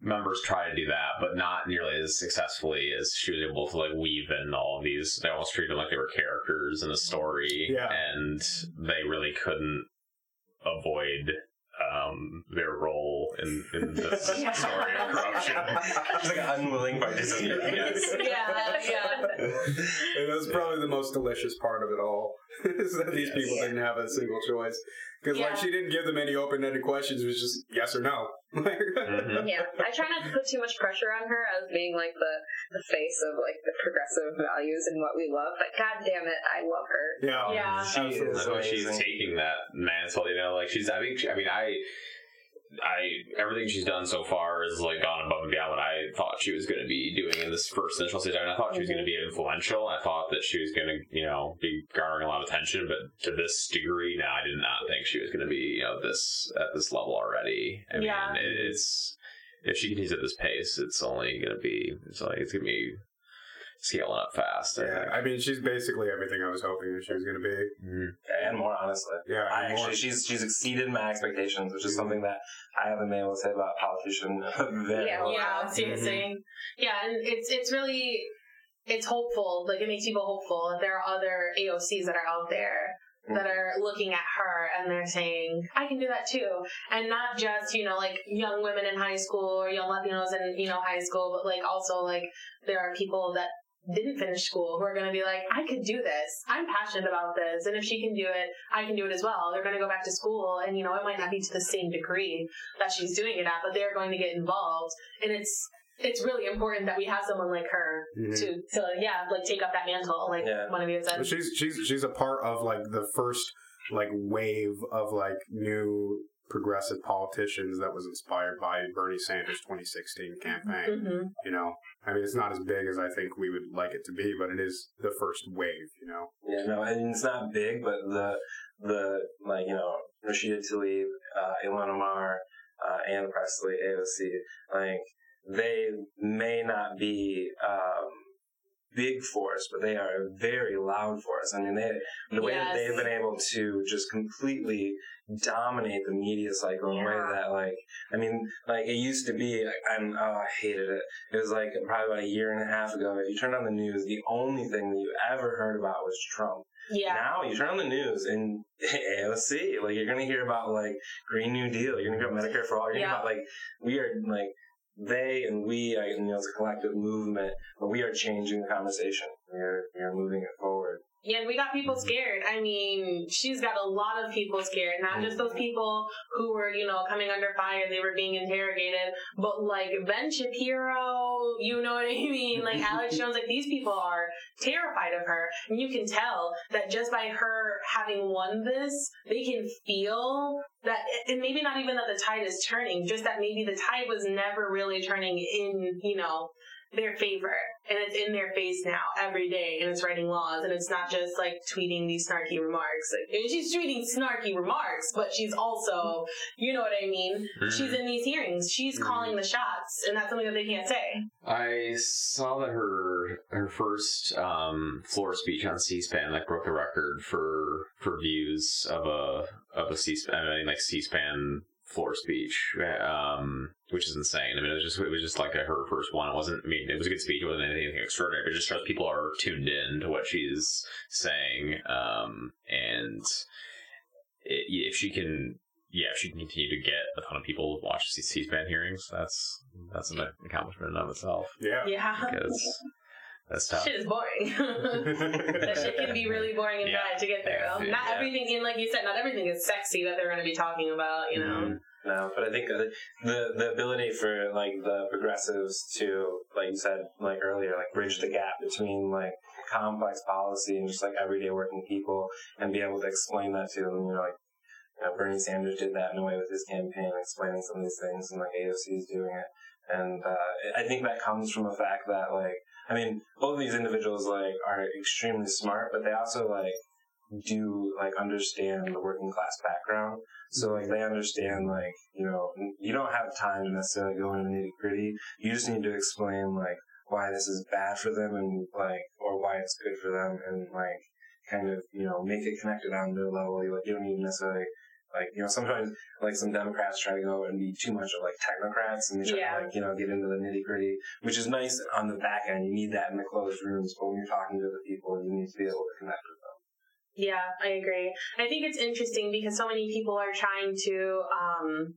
members try to do that, but not nearly as successfully as she was able to like weave in all of these. They almost treated them like they were characters in a story, Yeah. and they really couldn't avoid um, their role in, in this story of corruption. She's like an unwilling participant. Yes. yeah, yeah. and that's probably the most delicious part of it all is that these Yes. people didn't have a single choice because like she didn't give them any open-ended questions it was just yes or no Mhm. Yeah, I try not to put too much pressure on her as being like the, the face of like the progressive values and what we love. But god damn it, I love her. yeah Yeah. She Absolutely. is That's she's taking that mantle, you know, like she's, I think, she- I mean, I, I, everything she's done so far has like gone above and beyond what I thought she was going to be doing in this first initial stage. I mean, I thought she was going to mm-hmm. be influential. I thought that she was going to, you know, be garnering a lot of attention, but to this degree, now I did not think she was going to be, you know, this, at this level already. I Yeah. it- it's, if she continues at this pace, it's only going to be, it's like, it's going to be scaling up fast. Yeah think. i mean she's basically everything i was hoping that she was going to be Mhm. and more honestly. yeah I and more. actually, she's she's exceeded my expectations, which is mm-hmm. something that I haven't been able to say about a politician very Yeah, long Yeah, time. seriously. Mm-hmm. Yeah, and it's it's really it's hopeful. Like it makes people hopeful that there are other AOCs that are out there that mm-hmm. are looking at her and they're saying, I can do that too. And not just, you know, like young women in high school or young Latinos in, you know, high school, but like also like there are people that didn't finish school who are going to be like, I could do this. I'm passionate about this. And if she can do it, I can do it as well. They're going to go back to school and, you know, it might not be to the same degree that she's doing it at, but they're going to get involved. And it's, it's really important that we have someone like her Mhm. to to yeah like take up that mantle like Yeah. one of you said. But she's she's she's a part of like the first like wave of like new progressive politicians that was inspired by Bernie Sanders' 2016 campaign. hmm You know, I mean, it's not as big as I think we would like it to be, but it is the first wave. You know, Yeah, no, and it's not big, but the the like you know Rashida Tlaib, uh, Ilhan Omar, uh, Ann Pressley, AOC, like they may not be um, big force, but they are a very loud force. I mean, they—the way that they've been able to just completely dominate the media cycle in a way that like I mean like it used to be like, I'm oh I hated it. It was like probably about a year and a half ago. If you turned on the news, the only thing that you ever heard about was Trump. Yeah. Now you turn on the news and AOC, like you're gonna hear about like Green New Deal, you're gonna hear about Medicare for all, you're gonna Yeah. hear about like we are like they and we, you know, as a collective movement, we are changing the conversation. We're we're moving it forward. Yeah, we got people scared. I mean, she's got a lot of people scared. Not just those people who were, you know, coming under fire, they were being interrogated, but like Ben Shapiro, you know what I mean? Like Alex Jones, like these people are terrified of her. And you can tell that just by her having won this, they can feel that, and maybe not even that the tide is turning, just that maybe the tide was never really turning in, you know, their favor and it's in their face now every day and it's writing laws and it's not just like tweeting these snarky remarks. Like and she's tweeting snarky remarks but she's also you know what i mean? She's in these hearings. She's calling the shots and that's something that they can't say. I saw that her her first um, floor speech on C-SPAN like broke the record for for views of a of a C-SPAN I mean, like C-SPAN floor speech, um, which is insane. I mean, it was just it was just like her first one. It wasn't. I mean, it was a good speech. It wasn't anything extraordinary. But it just shows people are tuned in to what she's saying, um, and it, if she can. Yeah, if she can continue to get a ton of people to watch C- C-SPAN hearings, that's that's an accomplishment in and of itself yeah. yeah because that's tough. shit is boring that shit can be really boring and Yeah. bad to get through Yeah. not Yeah. everything and like you said not everything is sexy that they're going to be talking about you know Mhm. No, but I think uh, the the ability for like the progressives to, like you said, like earlier, like bridge the gap between like complex policy and just like everyday working people, and be able to explain that to them. You know, like you know, Bernie Sanders did that in a way with his campaign, explaining some of these things, and like AOC is doing it. And uh, I think that comes from the fact that like I mean, both of these individuals like are extremely smart, but they also like do like understand the working class background. So like mm-hmm. they understand like you know you don't have time to necessarily go into nitty gritty. You just need to explain like why this is bad for them and like or why it's good for them and like kind of you know make it connected on their level. You like you don't even necessarily like you know sometimes like some Democrats try to go and be too much of like technocrats and they try Yeah. to like you know get into the nitty gritty, which is nice on the back end. You need that in the closed rooms, but when you're talking to the people, you need to be able to connect with them. Yeah, I agree. I think it's interesting because so many people are trying to um,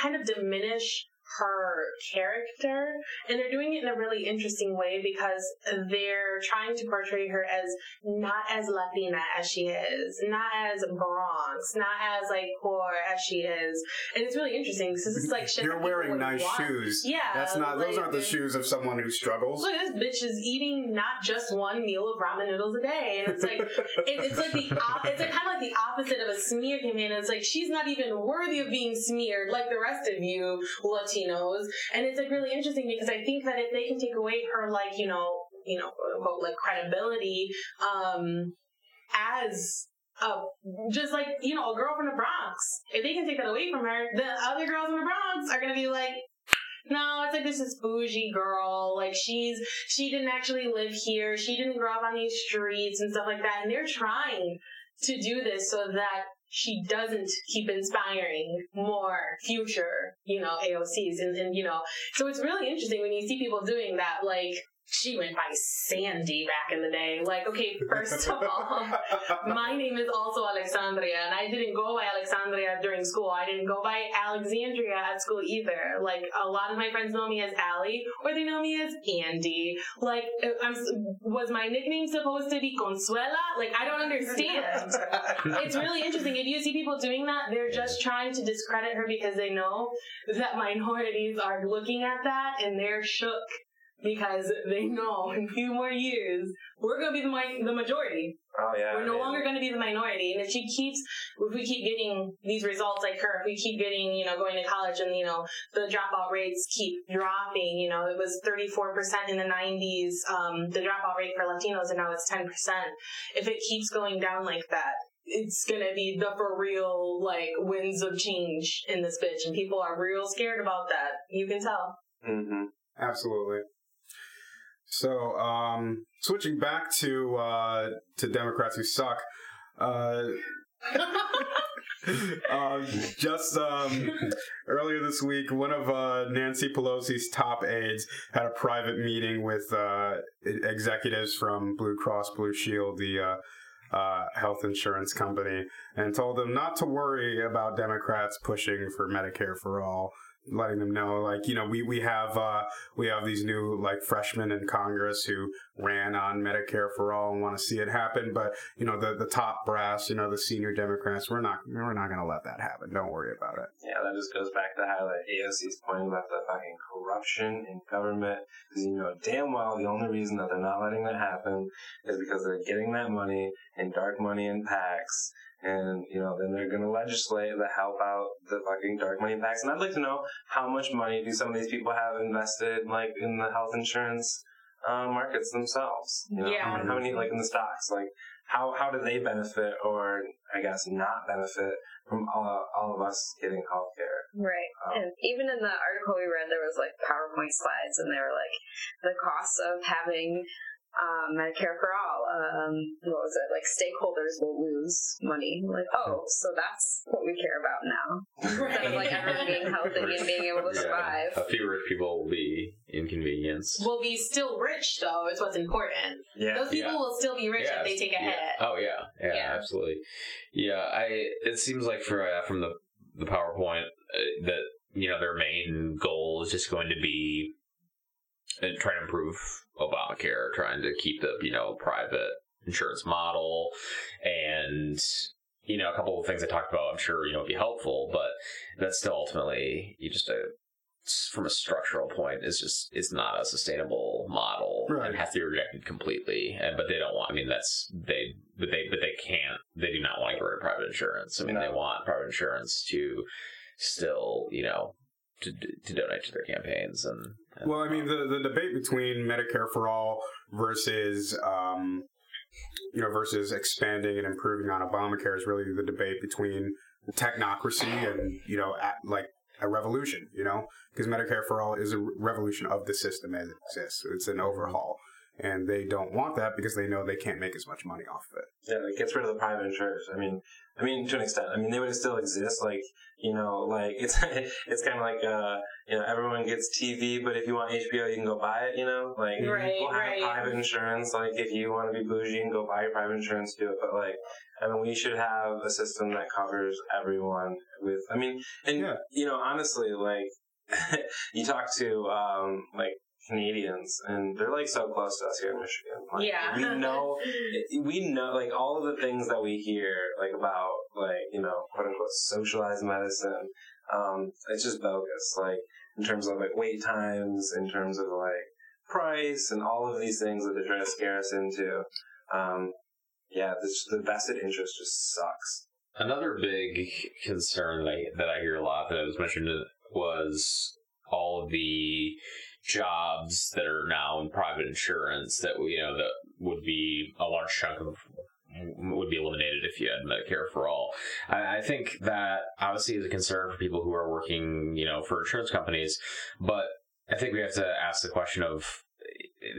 kind of diminish her character, and they're doing it in a really interesting way because they're trying to portray her as not as Latina as she is, not as Bronx, not as like poor as she is, and it's really interesting because it's like shit You're wearing nice want. shoes. Yeah, That's not. those aren't the shoes of someone who struggles. Look, this bitch is eating not just one meal of ramen noodles a day, and it's like it, it's like the op- it's like kind of like the opposite of a smear campaign. It's like she's not even worthy of being smeared like the rest of you Latinos, and it's like really interesting because I think that if they can take away her like you know you know quote unquote like credibility um as just like you know a girl from the Bronx, if they can take that away from her, the other girls in the Bronx are gonna be like. No, it's like this is bougie girl. Like she's she didn't actually live here. She didn't grow up on these streets and stuff like that. And they're trying to do this so that she doesn't keep inspiring more future, you know, AOCs and, and you know. So it's really interesting when you see people doing that. Like she went by Sandy back in the day. Like, okay, first of all, my name is also Alexandria, and I didn't go by Alexandria during school. I didn't go by Alexandria at school either. Like, a lot of my friends know me as Allie, or they know me as Andy. Like, uh, I'm, was my nickname supposed to be Consuela? Like, I don't understand. it's really interesting. If you see people doing that, they're just trying to discredit her because they know that minorities are looking at that and they're shook because they know in a few more years we're going to be the mi- the majority. Oh yeah. We're no I mean, longer going to be the minority. And if she keeps, if we keep getting these results like her, if we keep getting, you know, going to college and, you know, the dropout rates keep dropping, you know, it was 34% in the 90s, um, the dropout rate for Latinos, and now it's 10%. If it keeps going down like that, it's gonna be the for real, like, winds of change in this bitch. And people are real scared about that. You can tell. Mm-hmm. Absolutely. So, um, switching back to uh, to Democrats who suck. Uh, um, just um, earlier this week, one of uh, Nancy Pelosi's top aides had a private meeting with uh, executives from Blue Cross Blue Shield, the uh, uh, health insurance company, and told them not to worry about Democrats pushing for Medicare for all. Letting them know, like you know, we we have uh, we have these new like freshmen in Congress who ran on Medicare for all and want to see it happen, but you know the the top brass, you know the senior Democrats, we're not we're not going to let that happen. Don't worry about it. Yeah, that just goes back to highlight AOC's point about the fucking corruption in government. Because you know damn well the only reason that they're not letting that happen is because they're getting that money in dark money and PACs. And, you know, then they're gonna legislate to help out the fucking dark money PACs. And I'd like to know how much money do some of these people have invested, like, in the health insurance uh, markets themselves? You know, Yeah. how, many, how many, like, in the stocks? Like, how, how do they benefit or, I guess, not benefit from all, all of us getting health care? Right. Um, and even in the article we read, there was like PowerPoint slides, and they were like the cost of having um, Medicare for all. Um, what was it? Like stakeholders will lose money. Like, oh, so that's what we care about now. Instead of like everyone being healthy and being able to survive. A few rich people will be inconvenienced. Will be still rich though, is what's important. Yeah. Those people Yeah. will still be rich if they take a yeah. hit. Oh yeah, yeah, Yeah. absolutely. Yeah, I. It seems like for uh, from the the PowerPoint uh, that you know their main goal is just going to be uh, trying to improve Obamacare, trying to keep the you know private insurance model, and you know a couple of things I talked about. I'm sure you know would be helpful, but that's still ultimately you just uh, a from a structural point is just it's not a sustainable model Right. and has to be rejected completely. And but they don't want. I mean, that's they but they but they can't. They do not want to get rid of private insurance. I mean, they want private insurance to still you know to to donate to their campaigns and. and Well, I mean, the, the debate between Medicare for all versus, um, you know, versus expanding and improving on Obamacare is really the debate between technocracy and, you know, at, like a revolution, you know, because Medicare for all is a revolution of the system as it exists. It's an overhaul. And they don't want that because they know they can't make as much money off of it. Yeah, it gets rid of the private insurers. I mean, I mean to an extent. I mean, they would still exist. Like you know, like it's it's kind of like uh, you know, everyone gets TV, but if you want HBO, you can go buy it. You know, like Right, we'll have right. private insurance. Like if you want to be bougie and go buy your private insurance, do it. But like, I mean, we should have a system that covers everyone. With, I mean, and Yeah. you know, honestly, like you talk to um, like Canadians, and they're like so close to us here in Michigan. Like, Yeah. we know we know like all of the things that we hear like about like you know quote unquote socialized medicine um it's just bogus like in terms of like wait times in terms of like price and all of these things that they're trying to scare us into um yeah the, the vested interest just sucks Another big concern that I, that I hear a lot that I was mentioned was all of the jobs that are now in private insurance that you know that would be a large chunk of would be eliminated if you had Medicare for all. I, I think that obviously is a concern for people who are working, you know, for insurance companies, but I think we have to ask the question of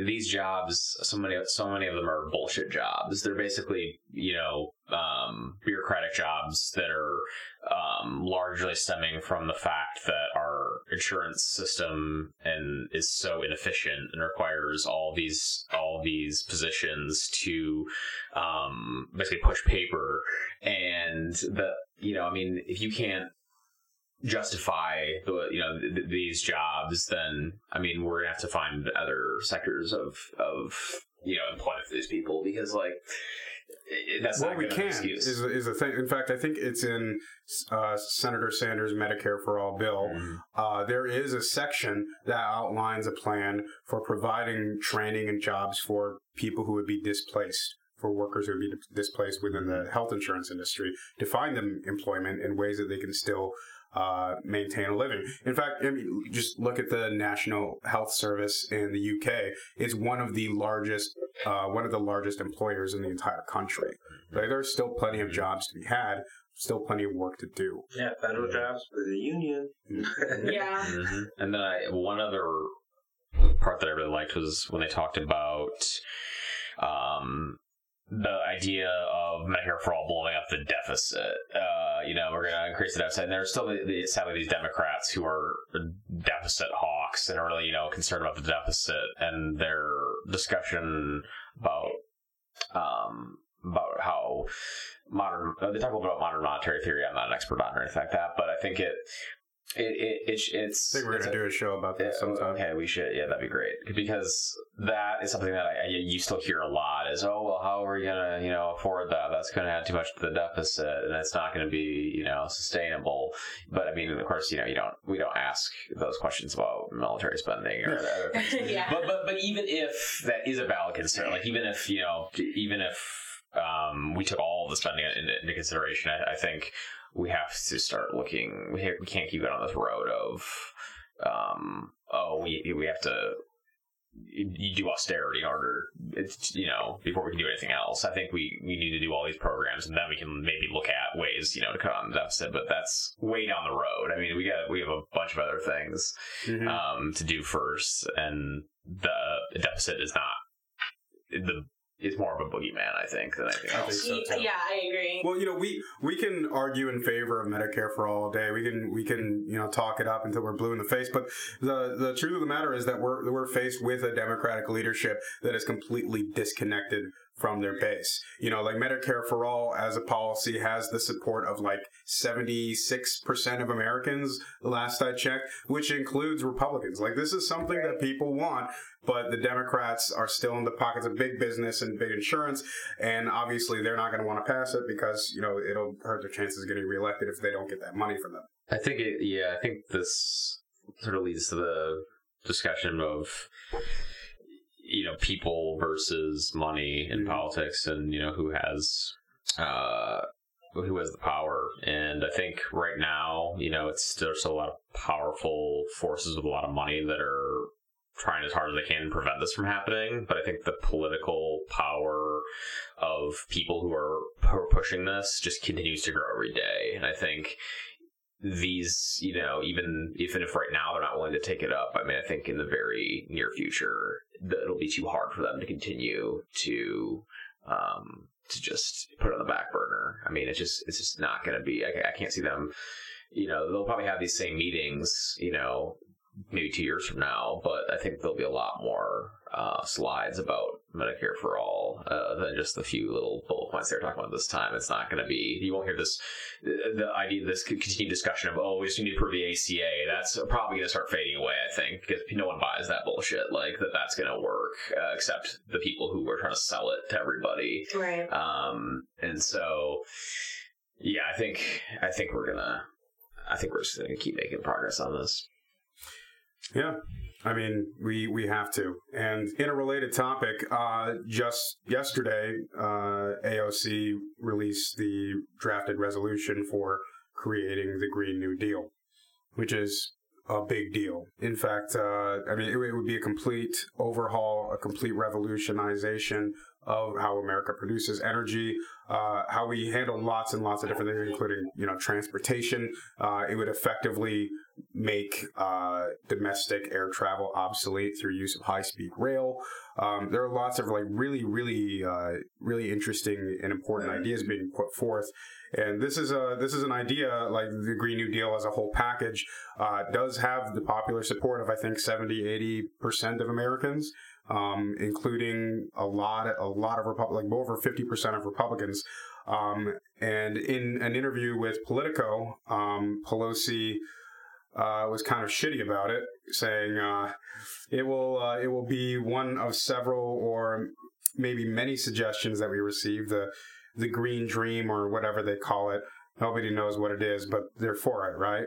these jobs, so many, so many of them are bullshit jobs. They're basically, you know, um, bureaucratic jobs that are um, largely stemming from the fact that our insurance system and is so inefficient and requires all these all these positions to um, basically push paper and the you know I mean if you can't justify the you know th- these jobs then I mean we're gonna have to find other sectors of of you know employment for these people because like that's What not we can excuse. is is a thing. In fact, I think it's in uh, Senator Sanders' Medicare for All bill. Mm-hmm. Uh, there is a section that outlines a plan for providing training and jobs for people who would be displaced, for workers who would be displaced within the health insurance industry, to find them employment in ways that they can still. Uh, maintain a living. In fact, I mean, just look at the National Health Service in the UK. It's one of the largest, uh, one of the largest employers in the entire country. Like, there's still plenty of jobs to be had, still plenty of work to do. Yeah, federal jobs for the union. Yeah. hmm And then I one other part that I really liked was when they talked about um, the idea of Medicare for all blowing up the deficit. Uh, you know, we're going to increase the deficit, and there's still the, sadly these Democrats who are deficit hawks and are really you know concerned about the deficit and their discussion about um, about how modern they talk a little bit about modern monetary theory. I'm not an expert on or anything like that, but I think it it, it, it it's. I think we're it's going a- to do a show about that yeah, sometime. Okay, we should. Yeah, that'd be great because that is something that I, I you still hear a lot. Is oh well, how are we gonna you know afford that? That's going to add too much to the deficit, and it's not going to be you know sustainable. But I mean, of course, you know you don't we don't ask those questions about military spending or other things. yeah. But but but even if that is a valid concern, like even if you know even if um, we took all of the spending into, into consideration, I, I think we have to start looking. We, we can't keep it on this road of um, oh we we have to you do austerity in order it's, you know before we can do anything else. I think we we need to do all these programs and then we can maybe look at ways you know to cut on the deficit. But that's way down the road. I mean we got we have a bunch of other things Mhm. um, to do first, and the deficit is not the is more of a boogeyman, I think, than anything I think else. so, too. yeah, I agree. Well, you know, we we can argue in favor of Medicare for all day. We can we can you know talk it up until we're blue in the face. But the the truth of the matter is that we're that we're faced with a Democratic leadership that is completely disconnected from their base. You know, like Medicare for all as a policy has the support of like seventy six percent of Americans. Last I checked, which includes Republicans. Like this is something that people want. But the Democrats are still in the pockets of big business and big insurance, and obviously they're not going to want to pass it because you know it'll hurt their chances of getting reelected if they don't get that money from them. I think, it, yeah, I think this sort of leads to the discussion of you know people versus money in Mhm. politics, and you know who has uh, who has the power. And I think right now, you know, it's there's a lot of powerful forces with a lot of money that are trying as hard as they can to prevent this from happening. But I think the political power of people who are, who are pushing this just continues to grow every day. And I think these, you know, even even if right now they're not willing to take it up, I mean, I think in the very near future, it'll be too hard for them to continue to um, to just put on the back burner. I mean, it's just it's just not going to be. I, I can't see them. You know, they'll probably have these same meetings. You know, maybe two years from now, but I think there'll be a lot more uh, slides about Medicare for all uh, than just the few little bullet points they're talking about this time. It's not going to be. You won't hear this. The idea, this continued discussion of oh, we just need to approve the ACA. That's probably going to start fading away. I think because no one buys that bullshit. Like that, that's going to work, uh, except the people who were trying to sell it to everybody. Right. Um, and so, yeah, I think I think we're gonna. I think we're just gonna keep making progress on this. Yeah. I mean, we, we have to. And in a related topic, uh, just yesterday, uh, AOC released the drafted resolution for creating the Green New Deal, which is a big deal. In fact, uh, I mean, it, it would be a complete overhaul, a complete revolutionization of how America produces energy, uh, how we handle lots and lots of different things, including you know transportation. Uh, it would effectively make uh, domestic air travel obsolete through use of high speed rail. Um, there are lots of like really, really, uh, really interesting and important ideas being put forth. And this is a this is an idea like the Green New Deal as a whole package uh, does have the popular support of I think 70, 80 percent of Americans um, including a lot, a lot of Repub- like over fifty percent of Republicans. Um, and in an interview with Politico, um, Pelosi uh, was kind of shitty about it, saying uh, it will uh, it will be one of several or maybe many suggestions that we receive the the Green Dream or whatever they call it. Nobody knows what it is, but they're for it, right?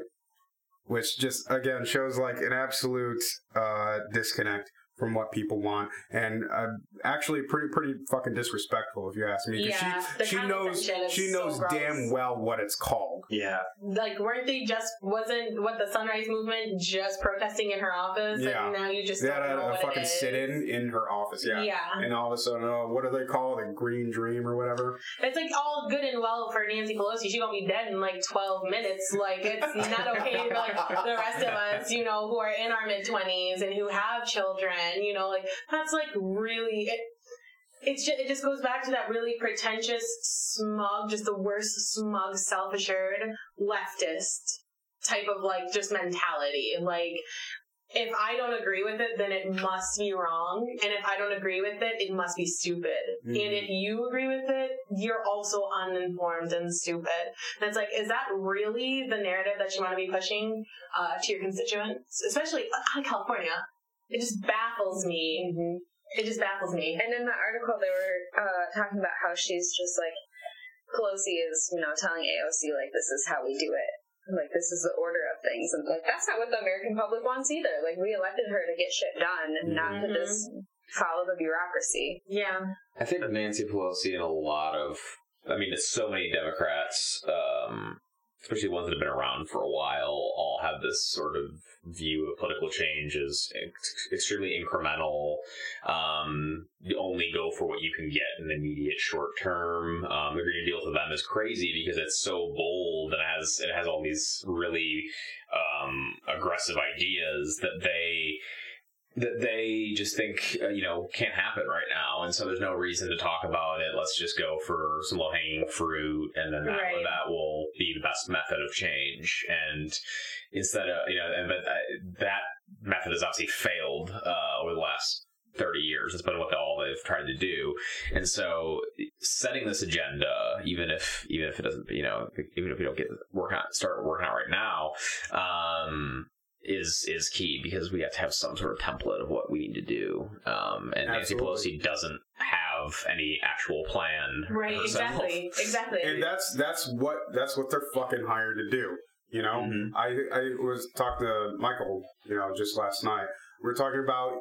Which just again shows like an absolute uh, disconnect from what people want, and uh, actually pretty pretty fucking disrespectful if you ask me. 'cause Yeah, the she she knows condescension is she so knows gross. damn well what it's called. Yeah. Like, weren't they just wasn't what the Sunrise Movement just protesting in her office? Yeah. and now you just They don't had know a, a what fucking sit in in her office, yeah. Yeah. And all of a sudden, oh, what do they call it? The Green Dream or whatever? It's like all good and well for Nancy Pelosi. She gonna be dead in like twelve minutes. Like it's not okay for like the rest of us, you know, who are in our mid twenties and who have children. You know, like that's like really. It, it's just, it just goes back to that really pretentious, smug, just the worst smug, self-assured leftist type of like just mentality. Like if I don't agree with it, then it must be wrong. And if I don't agree with it, it must be stupid. Mhm. And if you agree with it, you're also uninformed and stupid. And it's like, is that really the narrative that you want to be pushing uh, to your constituents, especially out of California? It just baffles me. It just baffles me. And in the article, they were uh, talking about how she's just like Pelosi is, you know, telling AOC like this is how we do it. Like this is the order of things, and like that's not what the American public wants either. Like we elected her to get shit done, and not to Mhm. just follow the bureaucracy. Yeah. I think Nancy Pelosi and a lot of, I mean, it's so many Democrats, um, especially ones that have been around for a while, all have this sort of view of political change is ex- extremely incremental. Um, you only go for what you can get in the immediate short term. Um, the Green Deal for them is crazy because it's so bold and has it has all these really um, aggressive ideas that they that they just think uh, you know can't happen right now, and so there's no reason to talk about it. Let's just go for some low hanging fruit, and then that Right. that will be the best method of change. And instead of you know, and but uh, that method has obviously failed uh, over the last. 30 years It's been what all they've tried to do and so setting this agenda even if even if it doesn't you know even if we don't get work on start working out right now um is is key because we have to have some sort of template of what we need to do. Um, and Nancy Pelosi doesn't have any actual plan. Right. herself. Exactly. Exactly. And that's that's what that's what they're fucking hired to do. You know, Mhm. I I was talking to Michael, you know, just last night. We are talking about,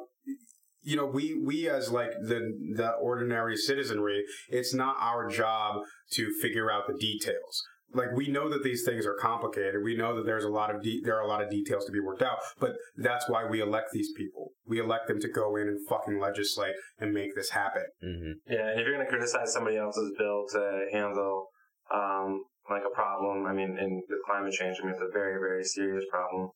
you know, we we as like the the ordinary citizenry, it's not our job to figure out the details. Like we know that these things are complicated. We know that there's a lot of de- there are a lot of details to be worked out. But that's why we elect these people. We elect them to go in and fucking legislate and make this happen. Mhm. Yeah, and if you're going to criticize somebody else's bill to handle um, like a problem, I mean, in with climate change, I mean, it's a very, very serious problem.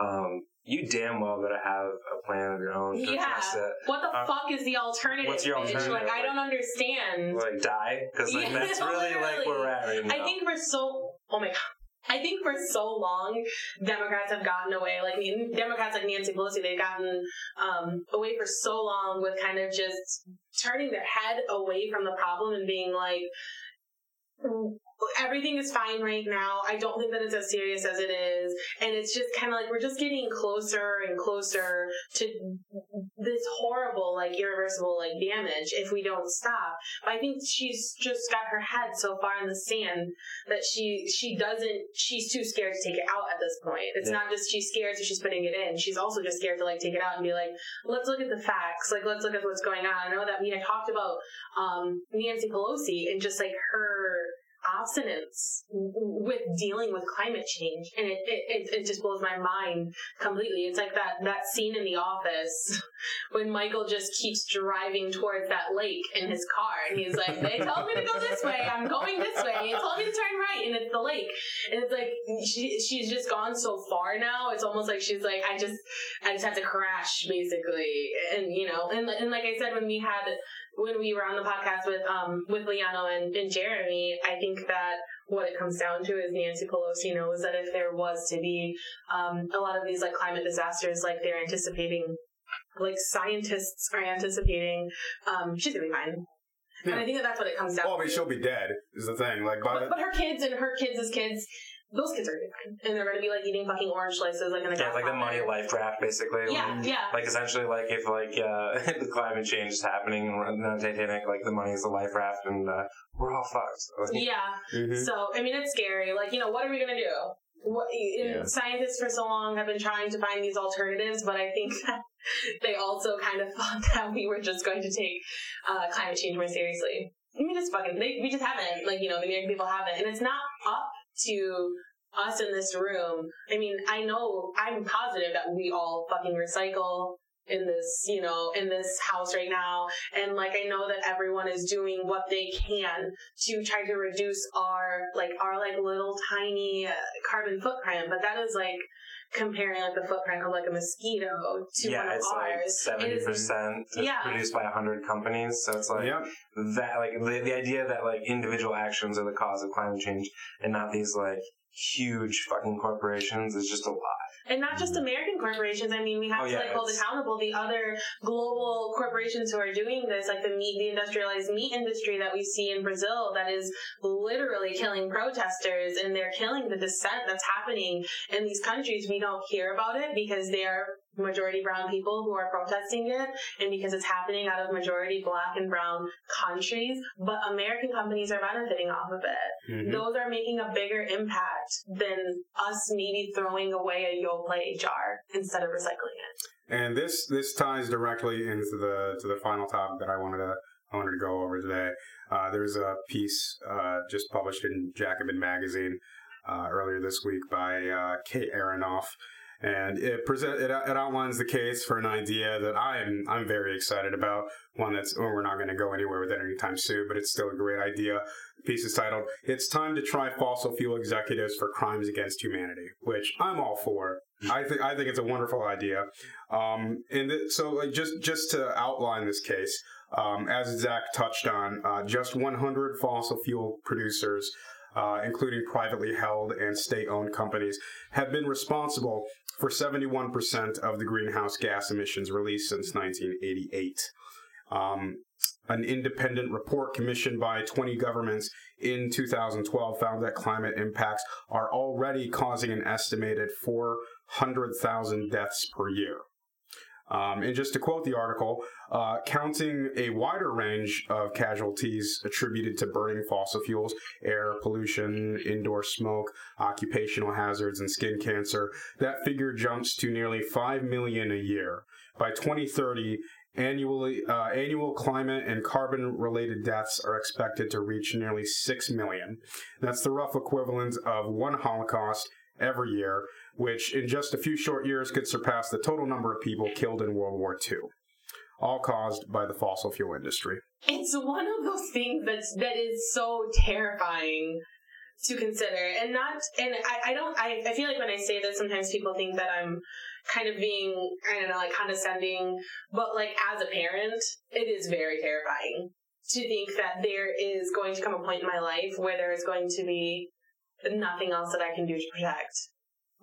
Um, you damn well better have a plan of your own to yeah. What the Uh, fuck is the alternative? what's your alternative? Like, I don't understand. Like die, because like Yeah, that's really like where we're at right now. I think for so. Oh my god. I think for so long, Democrats have gotten away. Like I mean, Democrats like Nancy Pelosi, they've gotten um, away for so long with kind of just turning their head away from the problem and being like, everything is fine right now. I don't think that it's as serious as it is. And it's just kind of like we're just getting closer and closer to this horrible, like irreversible, like damage if we don't stop. But I think she's just got her head so far in the sand that she she doesn't she's too scared to take it out at this point. It's Yeah. not just she's scared so she's putting it in. She's also just scared to like take it out and be like, let's look at the facts. Like let's look at what's going on. I know that we had talked about um Nancy Pelosi and just like her abstinence with dealing with climate change, and it, it it just blows my mind completely. It's like that that scene in The Office when Michael just keeps driving towards that lake in his car, and he's like, "They told me to go this way. I'm going this way. They told me to turn right, and it's the lake." And it's like she she's just gone so far now. It's almost like she's like, "I just I just have to crash, basically." And you know, and and like I said, when we had when we were on the podcast with um with Liano and, and Jeremy, I think that what it comes down to is Nancy Pelosi knows that if there was to be um, a lot of these like climate disasters, like they're anticipating, like scientists are anticipating, um, she's gonna be fine. And I think that that's what it comes down Well, I to. mean, she'll be dead. Is the thing. Like but, the but her kids and her kids' kids, those kids are gonna be fine, and they're gonna be like eating fucking orange slices like in the Yeah, like the money life draft, basically. Yeah, like, yeah. Like essentially, like if like uh, the climate change is happening on Titanic, like the money is the life raft, and uh, we're all fucked. Like, Yeah. Mhm. So I mean, it's scary. Like you know, what are we gonna do? What, Yeah. Scientists for so long have been trying to find these alternatives, but I think that they also kind of thought that we were just going to take uh, climate change more seriously. We just fucking, they, we just haven't. Like you know, the American people haven't, and it's not up to us in this room. I mean, I know I'm positive that we all fucking recycle in this, you know, in this house right now. And like, I know that everyone is doing what they can to try to reduce our, like, our like little tiny uh, carbon footprint. But that is like comparing like the footprint of like a mosquito to yeah, one of it's like ours. seventy It is- percent Yeah. produced by hundred companies. So it's like Yep. that, like the, the idea that like individual actions are the cause of climate change, and not these like huge fucking corporations is just a lie. And not just mm-hmm. American corporations. I mean, we have Oh, to yeah, like hold it's- accountable the other global corporations who are doing this, like the meat, the industrialized meat industry that we see in Brazil, that is literally killing protesters, and they're killing the dissent that's happening in these countries. We don't hear about it because they are majority brown people who are protesting it, and because it's happening out of majority black and brown countries. But American companies are benefiting off of it Mhm. those are making a bigger impact than us maybe throwing away a Yoplait jar instead of recycling it. And this this ties directly into the to the final topic that I wanted to I wanted to go over today. Uh, there's a piece uh, just published in Jacobin magazine uh, earlier this week by uh, Kate Aronoff, and it present it, it outlines the case for an idea that I'm I'm very excited about. One that's well, we're not going to go anywhere with it anytime soon, but it's still a great idea. The piece is titled "It's Time to Try Fossil Fuel Executives for Crimes Against Humanity," which I'm all for. I think I think it's a wonderful idea. Um, and th- so, like, just just to outline this case, um, as Zach touched on, uh, just 100 fossil fuel producers, uh, including privately held and state-owned companies, have been responsible for 71% of the greenhouse gas emissions released since 1988. Um, an independent report commissioned by 20 governments in 2012 found that climate impacts are already causing an estimated 400,000 deaths per year. Um, and just to quote the article, uh, counting a wider range of casualties attributed to burning fossil fuels, air pollution, indoor smoke, occupational hazards, and skin cancer, that figure jumps to nearly 5 million a year. By 2030, annually, uh, annual climate and carbon related deaths are expected to reach nearly 6 million. That's the rough equivalent of one Holocaust every year, which in just a few short years could surpass the total number of people killed in World War II, all caused by the fossil fuel industry. It's one of those things that's that is so terrifying to consider, and not. And I, I don't. I, I feel like when I say this, sometimes people think that I'm kind of being I don't know, like condescending. But like as a parent, it is very terrifying to think that there is going to come a point in my life where there is going to be nothing else that I can do to protect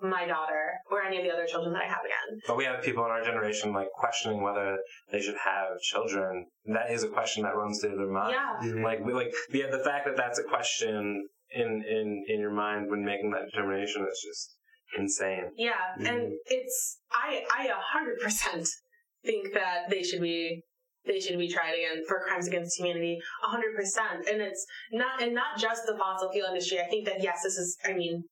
my daughter or any of the other children that I have again. But we have people in our generation like questioning whether they should have children. That is a question that runs through their mind. Yeah. Mm-hmm. Like we like the the fact that that's a question in in in your mind when making that determination is just insane. Yeah, mm-hmm. and it's I I a hundred percent think that they should be they should be tried again for crimes against humanity. A hundred percent, and it's not and not just the fossil fuel industry. I think that yes, this is I mean.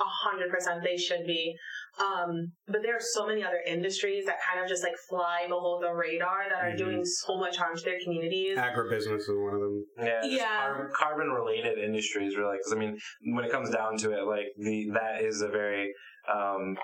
A hundred percent they should be. Um, but there are so many other industries that kind of just like fly below the radar that are Mhm. doing so much harm to their communities. Agribusiness is one of them. Yeah, just Yeah. Carbon related industries, really. Because I mean, when it comes down to it, like the that is a very um,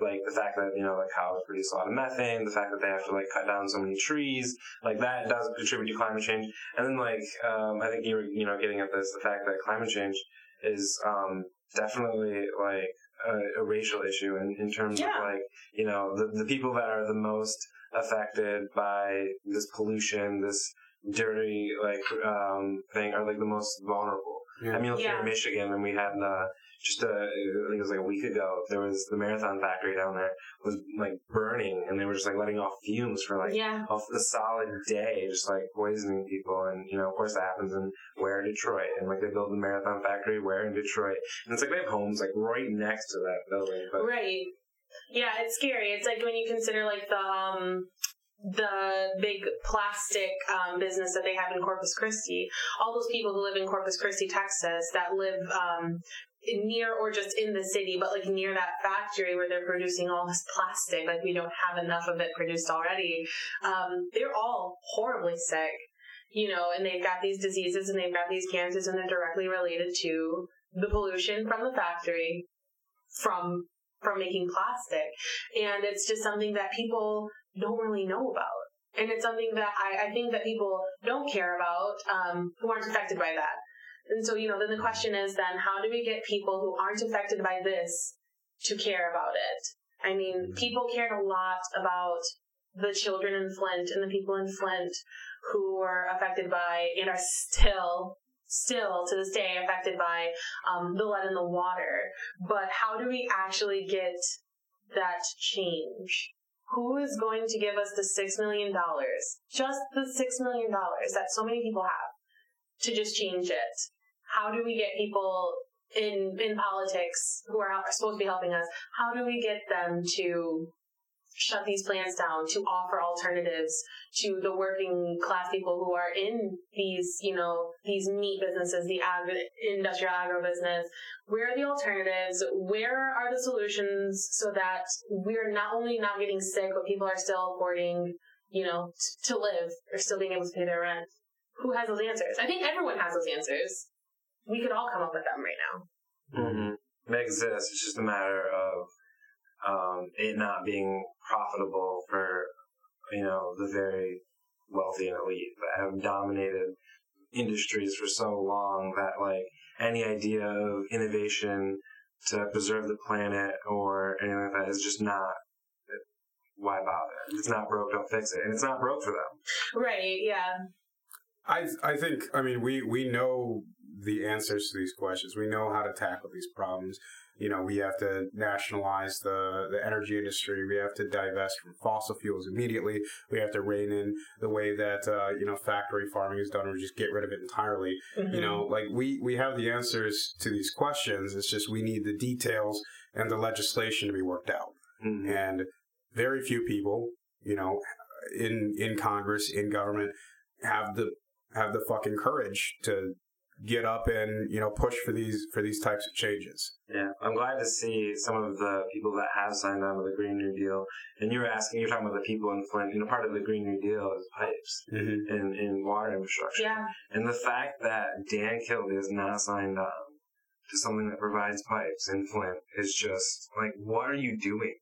like the fact that you know like cows produce a lot of methane, the fact that they have to like cut down so many trees, like that does contribute to climate change. And then like um, I think you were you know getting at this, the fact that climate change is um, definitely like a, a racial issue in, in terms Yeah. of like you know the the people that are the most affected by this pollution, this dirty like um thing are like the most vulnerable. Yeah. I mean, look here in Michigan, and we had uh, just a, I think it was like a week ago. There was the marathon factory down there was like burning, and they were just like letting off fumes for like Yeah. a, a solid day, just like poisoning people. And you know, of course, that happens in where Detroit, and like they build the marathon factory where in Detroit, and it's like they have homes like right next to that building. But Right. Yeah, it's scary. It's like when you consider like the um the big plastic um, business that they have in Corpus Christi. All those people who live in Corpus Christi, Texas, that live um, near or just in the city, but like near that factory where they're producing all this plastic. Like we don't have enough of it produced already. Um, they're all horribly sick, you know, and they've got these diseases and they've got these cancers, and they're directly related to the pollution from the factory, from from making plastic. And it's just something that people don't really know about. And it's something that I, I think that people don't care about um, who aren't affected by that. And so, you know, then the question is then how do we get people who aren't affected by this to care about it? I mean, people cared a lot about the children in Flint and the people in Flint who were affected by and are still still to this day affected by um, the lead in the water. But how do we actually get that change? Who is going to give us the six million dollars? Just the six million dollars that so many people have to just change it. How do we get people in in politics who are, are supposed to be helping us? How do we get them to shut these plants down, to offer alternatives to the working class people who are in these, you know, these meat businesses, the agri- industrial agro business. Where are the alternatives? Where are the solutions so that we're not only not getting sick, but people are still affording, you know, t- to live or still being able to pay their rent? Who has those answers? I think everyone has those answers. We could all come up with them right now. Mm-hmm. They exist. It's just a matter of um, it not being profitable for you know the very wealthy and elite that have dominated industries for so long that like any idea of innovation to preserve the planet or anything like that is just not. Why bother? If it's not broke, don't fix it, and it's not broke for them. Right, yeah. I I think I mean we we know the answers to these questions. We know how to tackle these problems. You know, we have to nationalize the the energy industry. We have to divest from fossil fuels immediately. We have to rein in the way that uh, you know factory farming is done, or just get rid of it entirely. You know, like we we have the answers to these questions. It's just we need the details and the legislation to be worked out. Mm-hmm. And very few people, you know, in in Congress, in government, have the have the fucking courage to get up and you know push for these for these types of changes. Yeah, I'm glad to see some of the people that have signed on to the Green New Deal. And you were asking, you're talking about the people in Flint. You know, part of the Green New Deal is pipes Mm-hmm. and, and water infrastructure. Yeah. And the fact that Dan Kildee is not signed on to something that provides pipes in Flint is just like, what are you doing?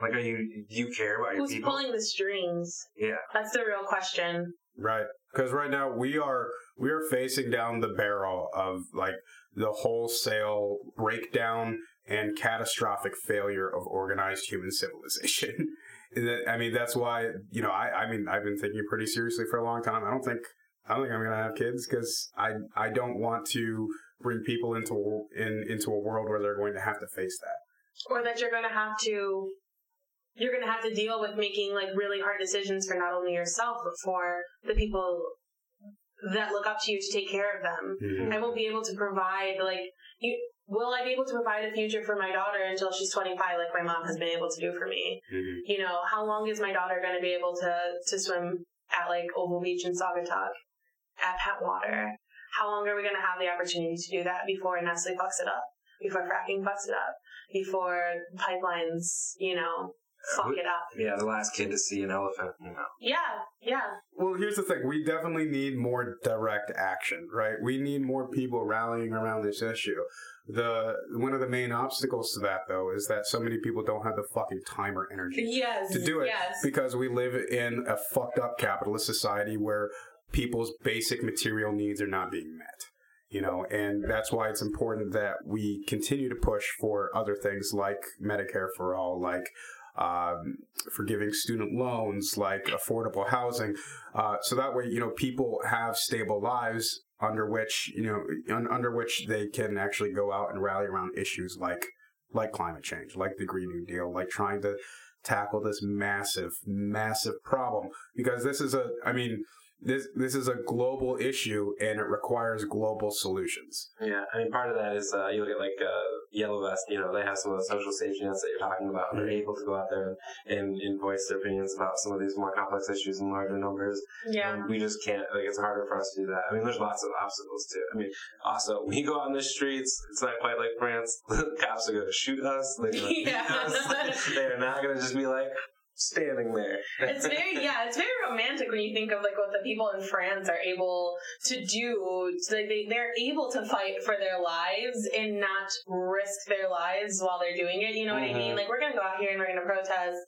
Like, are you do you care about your Who's people? pulling the strings? Yeah. That's the real question. Right. Because right now we are we are facing down the barrel of like the wholesale breakdown and catastrophic failure of organized human civilization. I mean, that's why you know I I mean I've been thinking pretty seriously for a long time. I don't think I don't think I'm gonna have kids because I I don't want to bring people into in into a world where they're going to have to face that. Or that you're gonna have to you're gonna have to deal with making like really hard decisions for not only yourself but for the people that look up to you to take care of them. Mhm. I won't be able to provide like you will I be able to provide a future for my daughter until she's 25 like my mom has been able to do for me? Mhm. You know, how long is my daughter going to be able to to swim at like Oval Beach in Saugatuck at Pat Water? How long are we going to have the opportunity to do that before Nestle fucks it up? before fracking fucks it up, before pipelines, you know, fuck it up. Yeah, the last kid to see an elephant. You know. Yeah, yeah. Well, here's the thing. We definitely need more direct action, right? We need more people rallying around this issue. The one of the main obstacles to that, though, is that so many people don't have the fucking time or energy Yes. to do it Yes. because we live in a fucked up capitalist society where people's basic material needs are not being met. You know, and that's why it's important that we continue to push for other things like Medicare for all, like um, forgiving student loans, like affordable housing, uh, so that way you know people have stable lives under which you know un- under which they can actually go out and rally around issues like like climate change, like the Green New Deal, like trying to tackle this massive, massive problem. Because this is a, I mean, this this is a global issue and it requires global solutions. Yeah, I mean, part of that is uh, you look at like uh, Yellow Vest. You know, they have some of the social safety nets that you're talking about. They're able to go out there and, and voice their opinions about some of these more complex issues in larger numbers. Yeah. Um, we just can't. Like, it's harder for us to do that. I mean, there's lots of obstacles too. I mean, also we go out in the streets, it's not quite like France. The cops are going to shoot us. They're going to beat Yeah. us. They're not going to just be like standing there. it's very yeah it's very romantic when you think of like what the people in france are able to do so they, they're able to fight for their lives and not risk their lives while they're doing it you know what i mean Mhm. like we're gonna go out here and we're gonna protest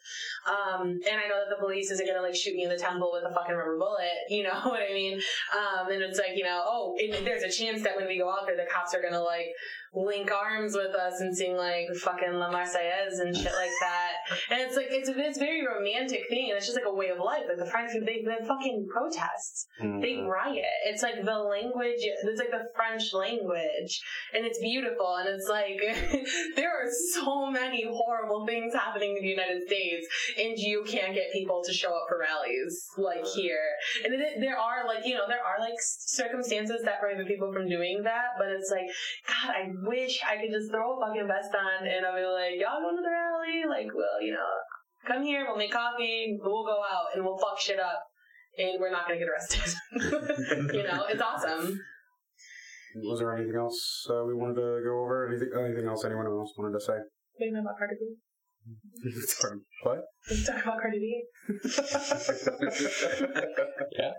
um and i know that the police isn't gonna like shoot me in the temple with a fucking rubber bullet you know what i mean um and it's like you know oh and there's a chance that when we go out there the cops are gonna like link arms with us and sing like fucking La Marseillaise and shit like that. And it's like it's it's a very romantic thing, and it's just like a way of life. Like the French, they they fucking protest, they mm-hmm. riot. It's like the language. It's like the French language, and it's beautiful. And it's like there are so many horrible things happening in the United States, and you can't get people to show up for rallies like here. And it, there are like you know there are like circumstances that prohibit people from doing that, but it's like God, I wish I could just throw a fucking vest on and I'll be like, y'all going to the rally? Like, well, you know, come here, we'll make coffee, we'll go out and we'll fuck shit up and we're not gonna get arrested. you know, it's awesome. Was there anything else uh, we wanted to go over? Anything anything else anyone else wanted to say? We talk about Cardi B. what? We talk about Cardi B. Yeah.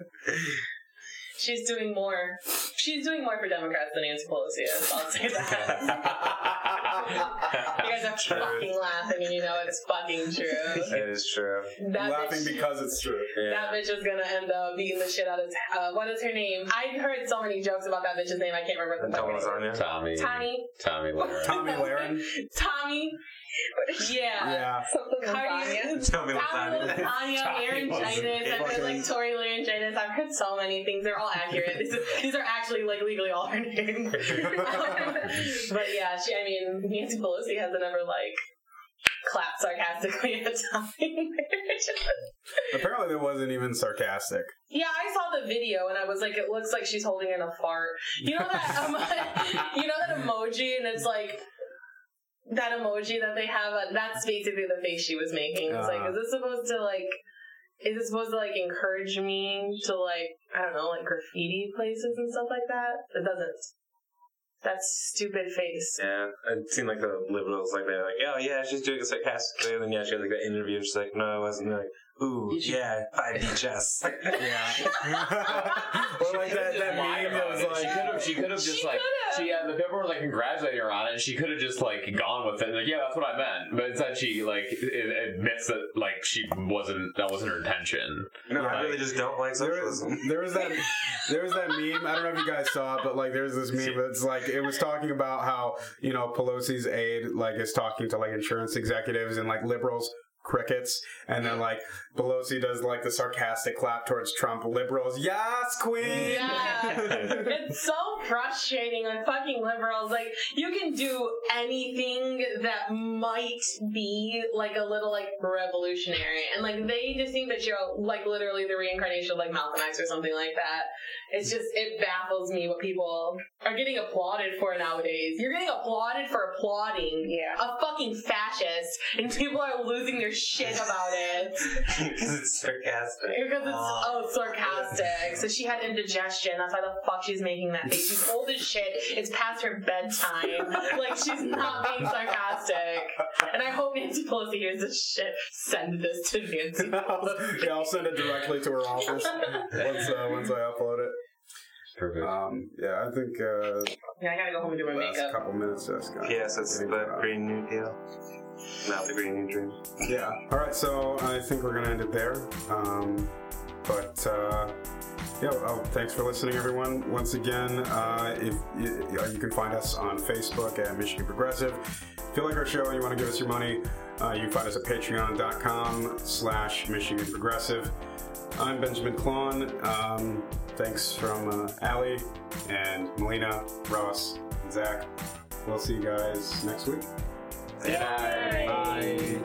She's doing more. She's doing more for Democrats than Nancy Pelosi is. I'll say that. you guys are fucking laughing, and you know it's fucking true. It is true. That Laughing bitch- because it's true. That bitch is gonna end up beating the shit out of. Uh, what is her name? I heard so many jokes about that bitch's name. I can't remember the Tell fucking lasagna. Tommy. Tommy. Tomi Lahren. Tomi Lahren. Tommy. Yeah. Yeah. Something Cardi, lasagna. Tell me Tommy lasagna. lasagna, laryngitis. I've heard like Tory laryngitis. I've heard so many things. They're all accurate. These, these are actually like legally all her names. but yeah, she. I mean, Nancy Pelosi hasn't ever like clapped sarcastically at Tommy. Apparently, that wasn't even sarcastic. Yeah, I saw the video and I was like, it looks like she's holding in a fart. You know that, um, you know that emoji, and it's like that emoji that they have. Uh, that's basically the face she was making. It's like, Uh. is this supposed to like? Is it supposed to like encourage me to like I don't know like graffiti places and stuff like that? It doesn't. That stupid face. Yeah, it seemed like the liberals, like they're like, oh yeah, she's doing it sarcastically, and then yeah, she had like that interview, she's like, no, I wasn't. Like, ooh, yeah, 5D chess. Yeah. or like that, that meme that was like, she like, could have. She could have just She like. could've. She had the people were like congratulating her on it. and She could have just like gone with it. Like, yeah, that's what I meant. But instead, she like it, admits that like she wasn't. That wasn't her intention. no, I really just don't like there was, socialism. there was that there was that meme. I don't know if you guys saw it, but like there's this meme that's like it was talking about how you know Pelosi's aide like is talking to like insurance executives and like liberals crickets, and then like Pelosi does like the sarcastic clap towards Trump liberals. Yes, queen. Yeah. it's so frustrating on fucking liberals. Like, you can do anything that might be like a little like revolutionary. And like, they just think that you're like literally the reincarnation of like Malcolm X or something like that. It's just it baffles me what people are getting applauded for nowadays. You're getting applauded for applauding Yeah. a fucking fascist, and people are losing their shit about it Because it's sarcastic. because it's oh sarcastic. So she had indigestion. That's why the fuck she's making that face. She's old as shit. It's past her bedtime. like she's not being sarcastic. And I hope Nancy Pelosi hears this shit. Send this to Nancy. Pelosi. yeah, I'll send it directly to her office once uh, once I upload it. Perfect. Um, yeah, I think uh, Yeah, I gotta go home and do my last makeup. couple minutes. That's got Yes, it's the cut. Green New Deal. Not the Green New Dream. Yeah. All right. So I think we're gonna end it there. Um, but uh, yeah. Oh, thanks for listening, everyone. Once again, uh, if you, you can find us on Facebook at Michigan Progressive. If you like our show and you want to give us your money, uh, you can find us at Patreon.com/slash Michigan Progressive. I'm Benjamin Klon. Um, thanks from uh, Allie and Melina, Ross, and Zach. We'll see you guys next week. Bye. Bye.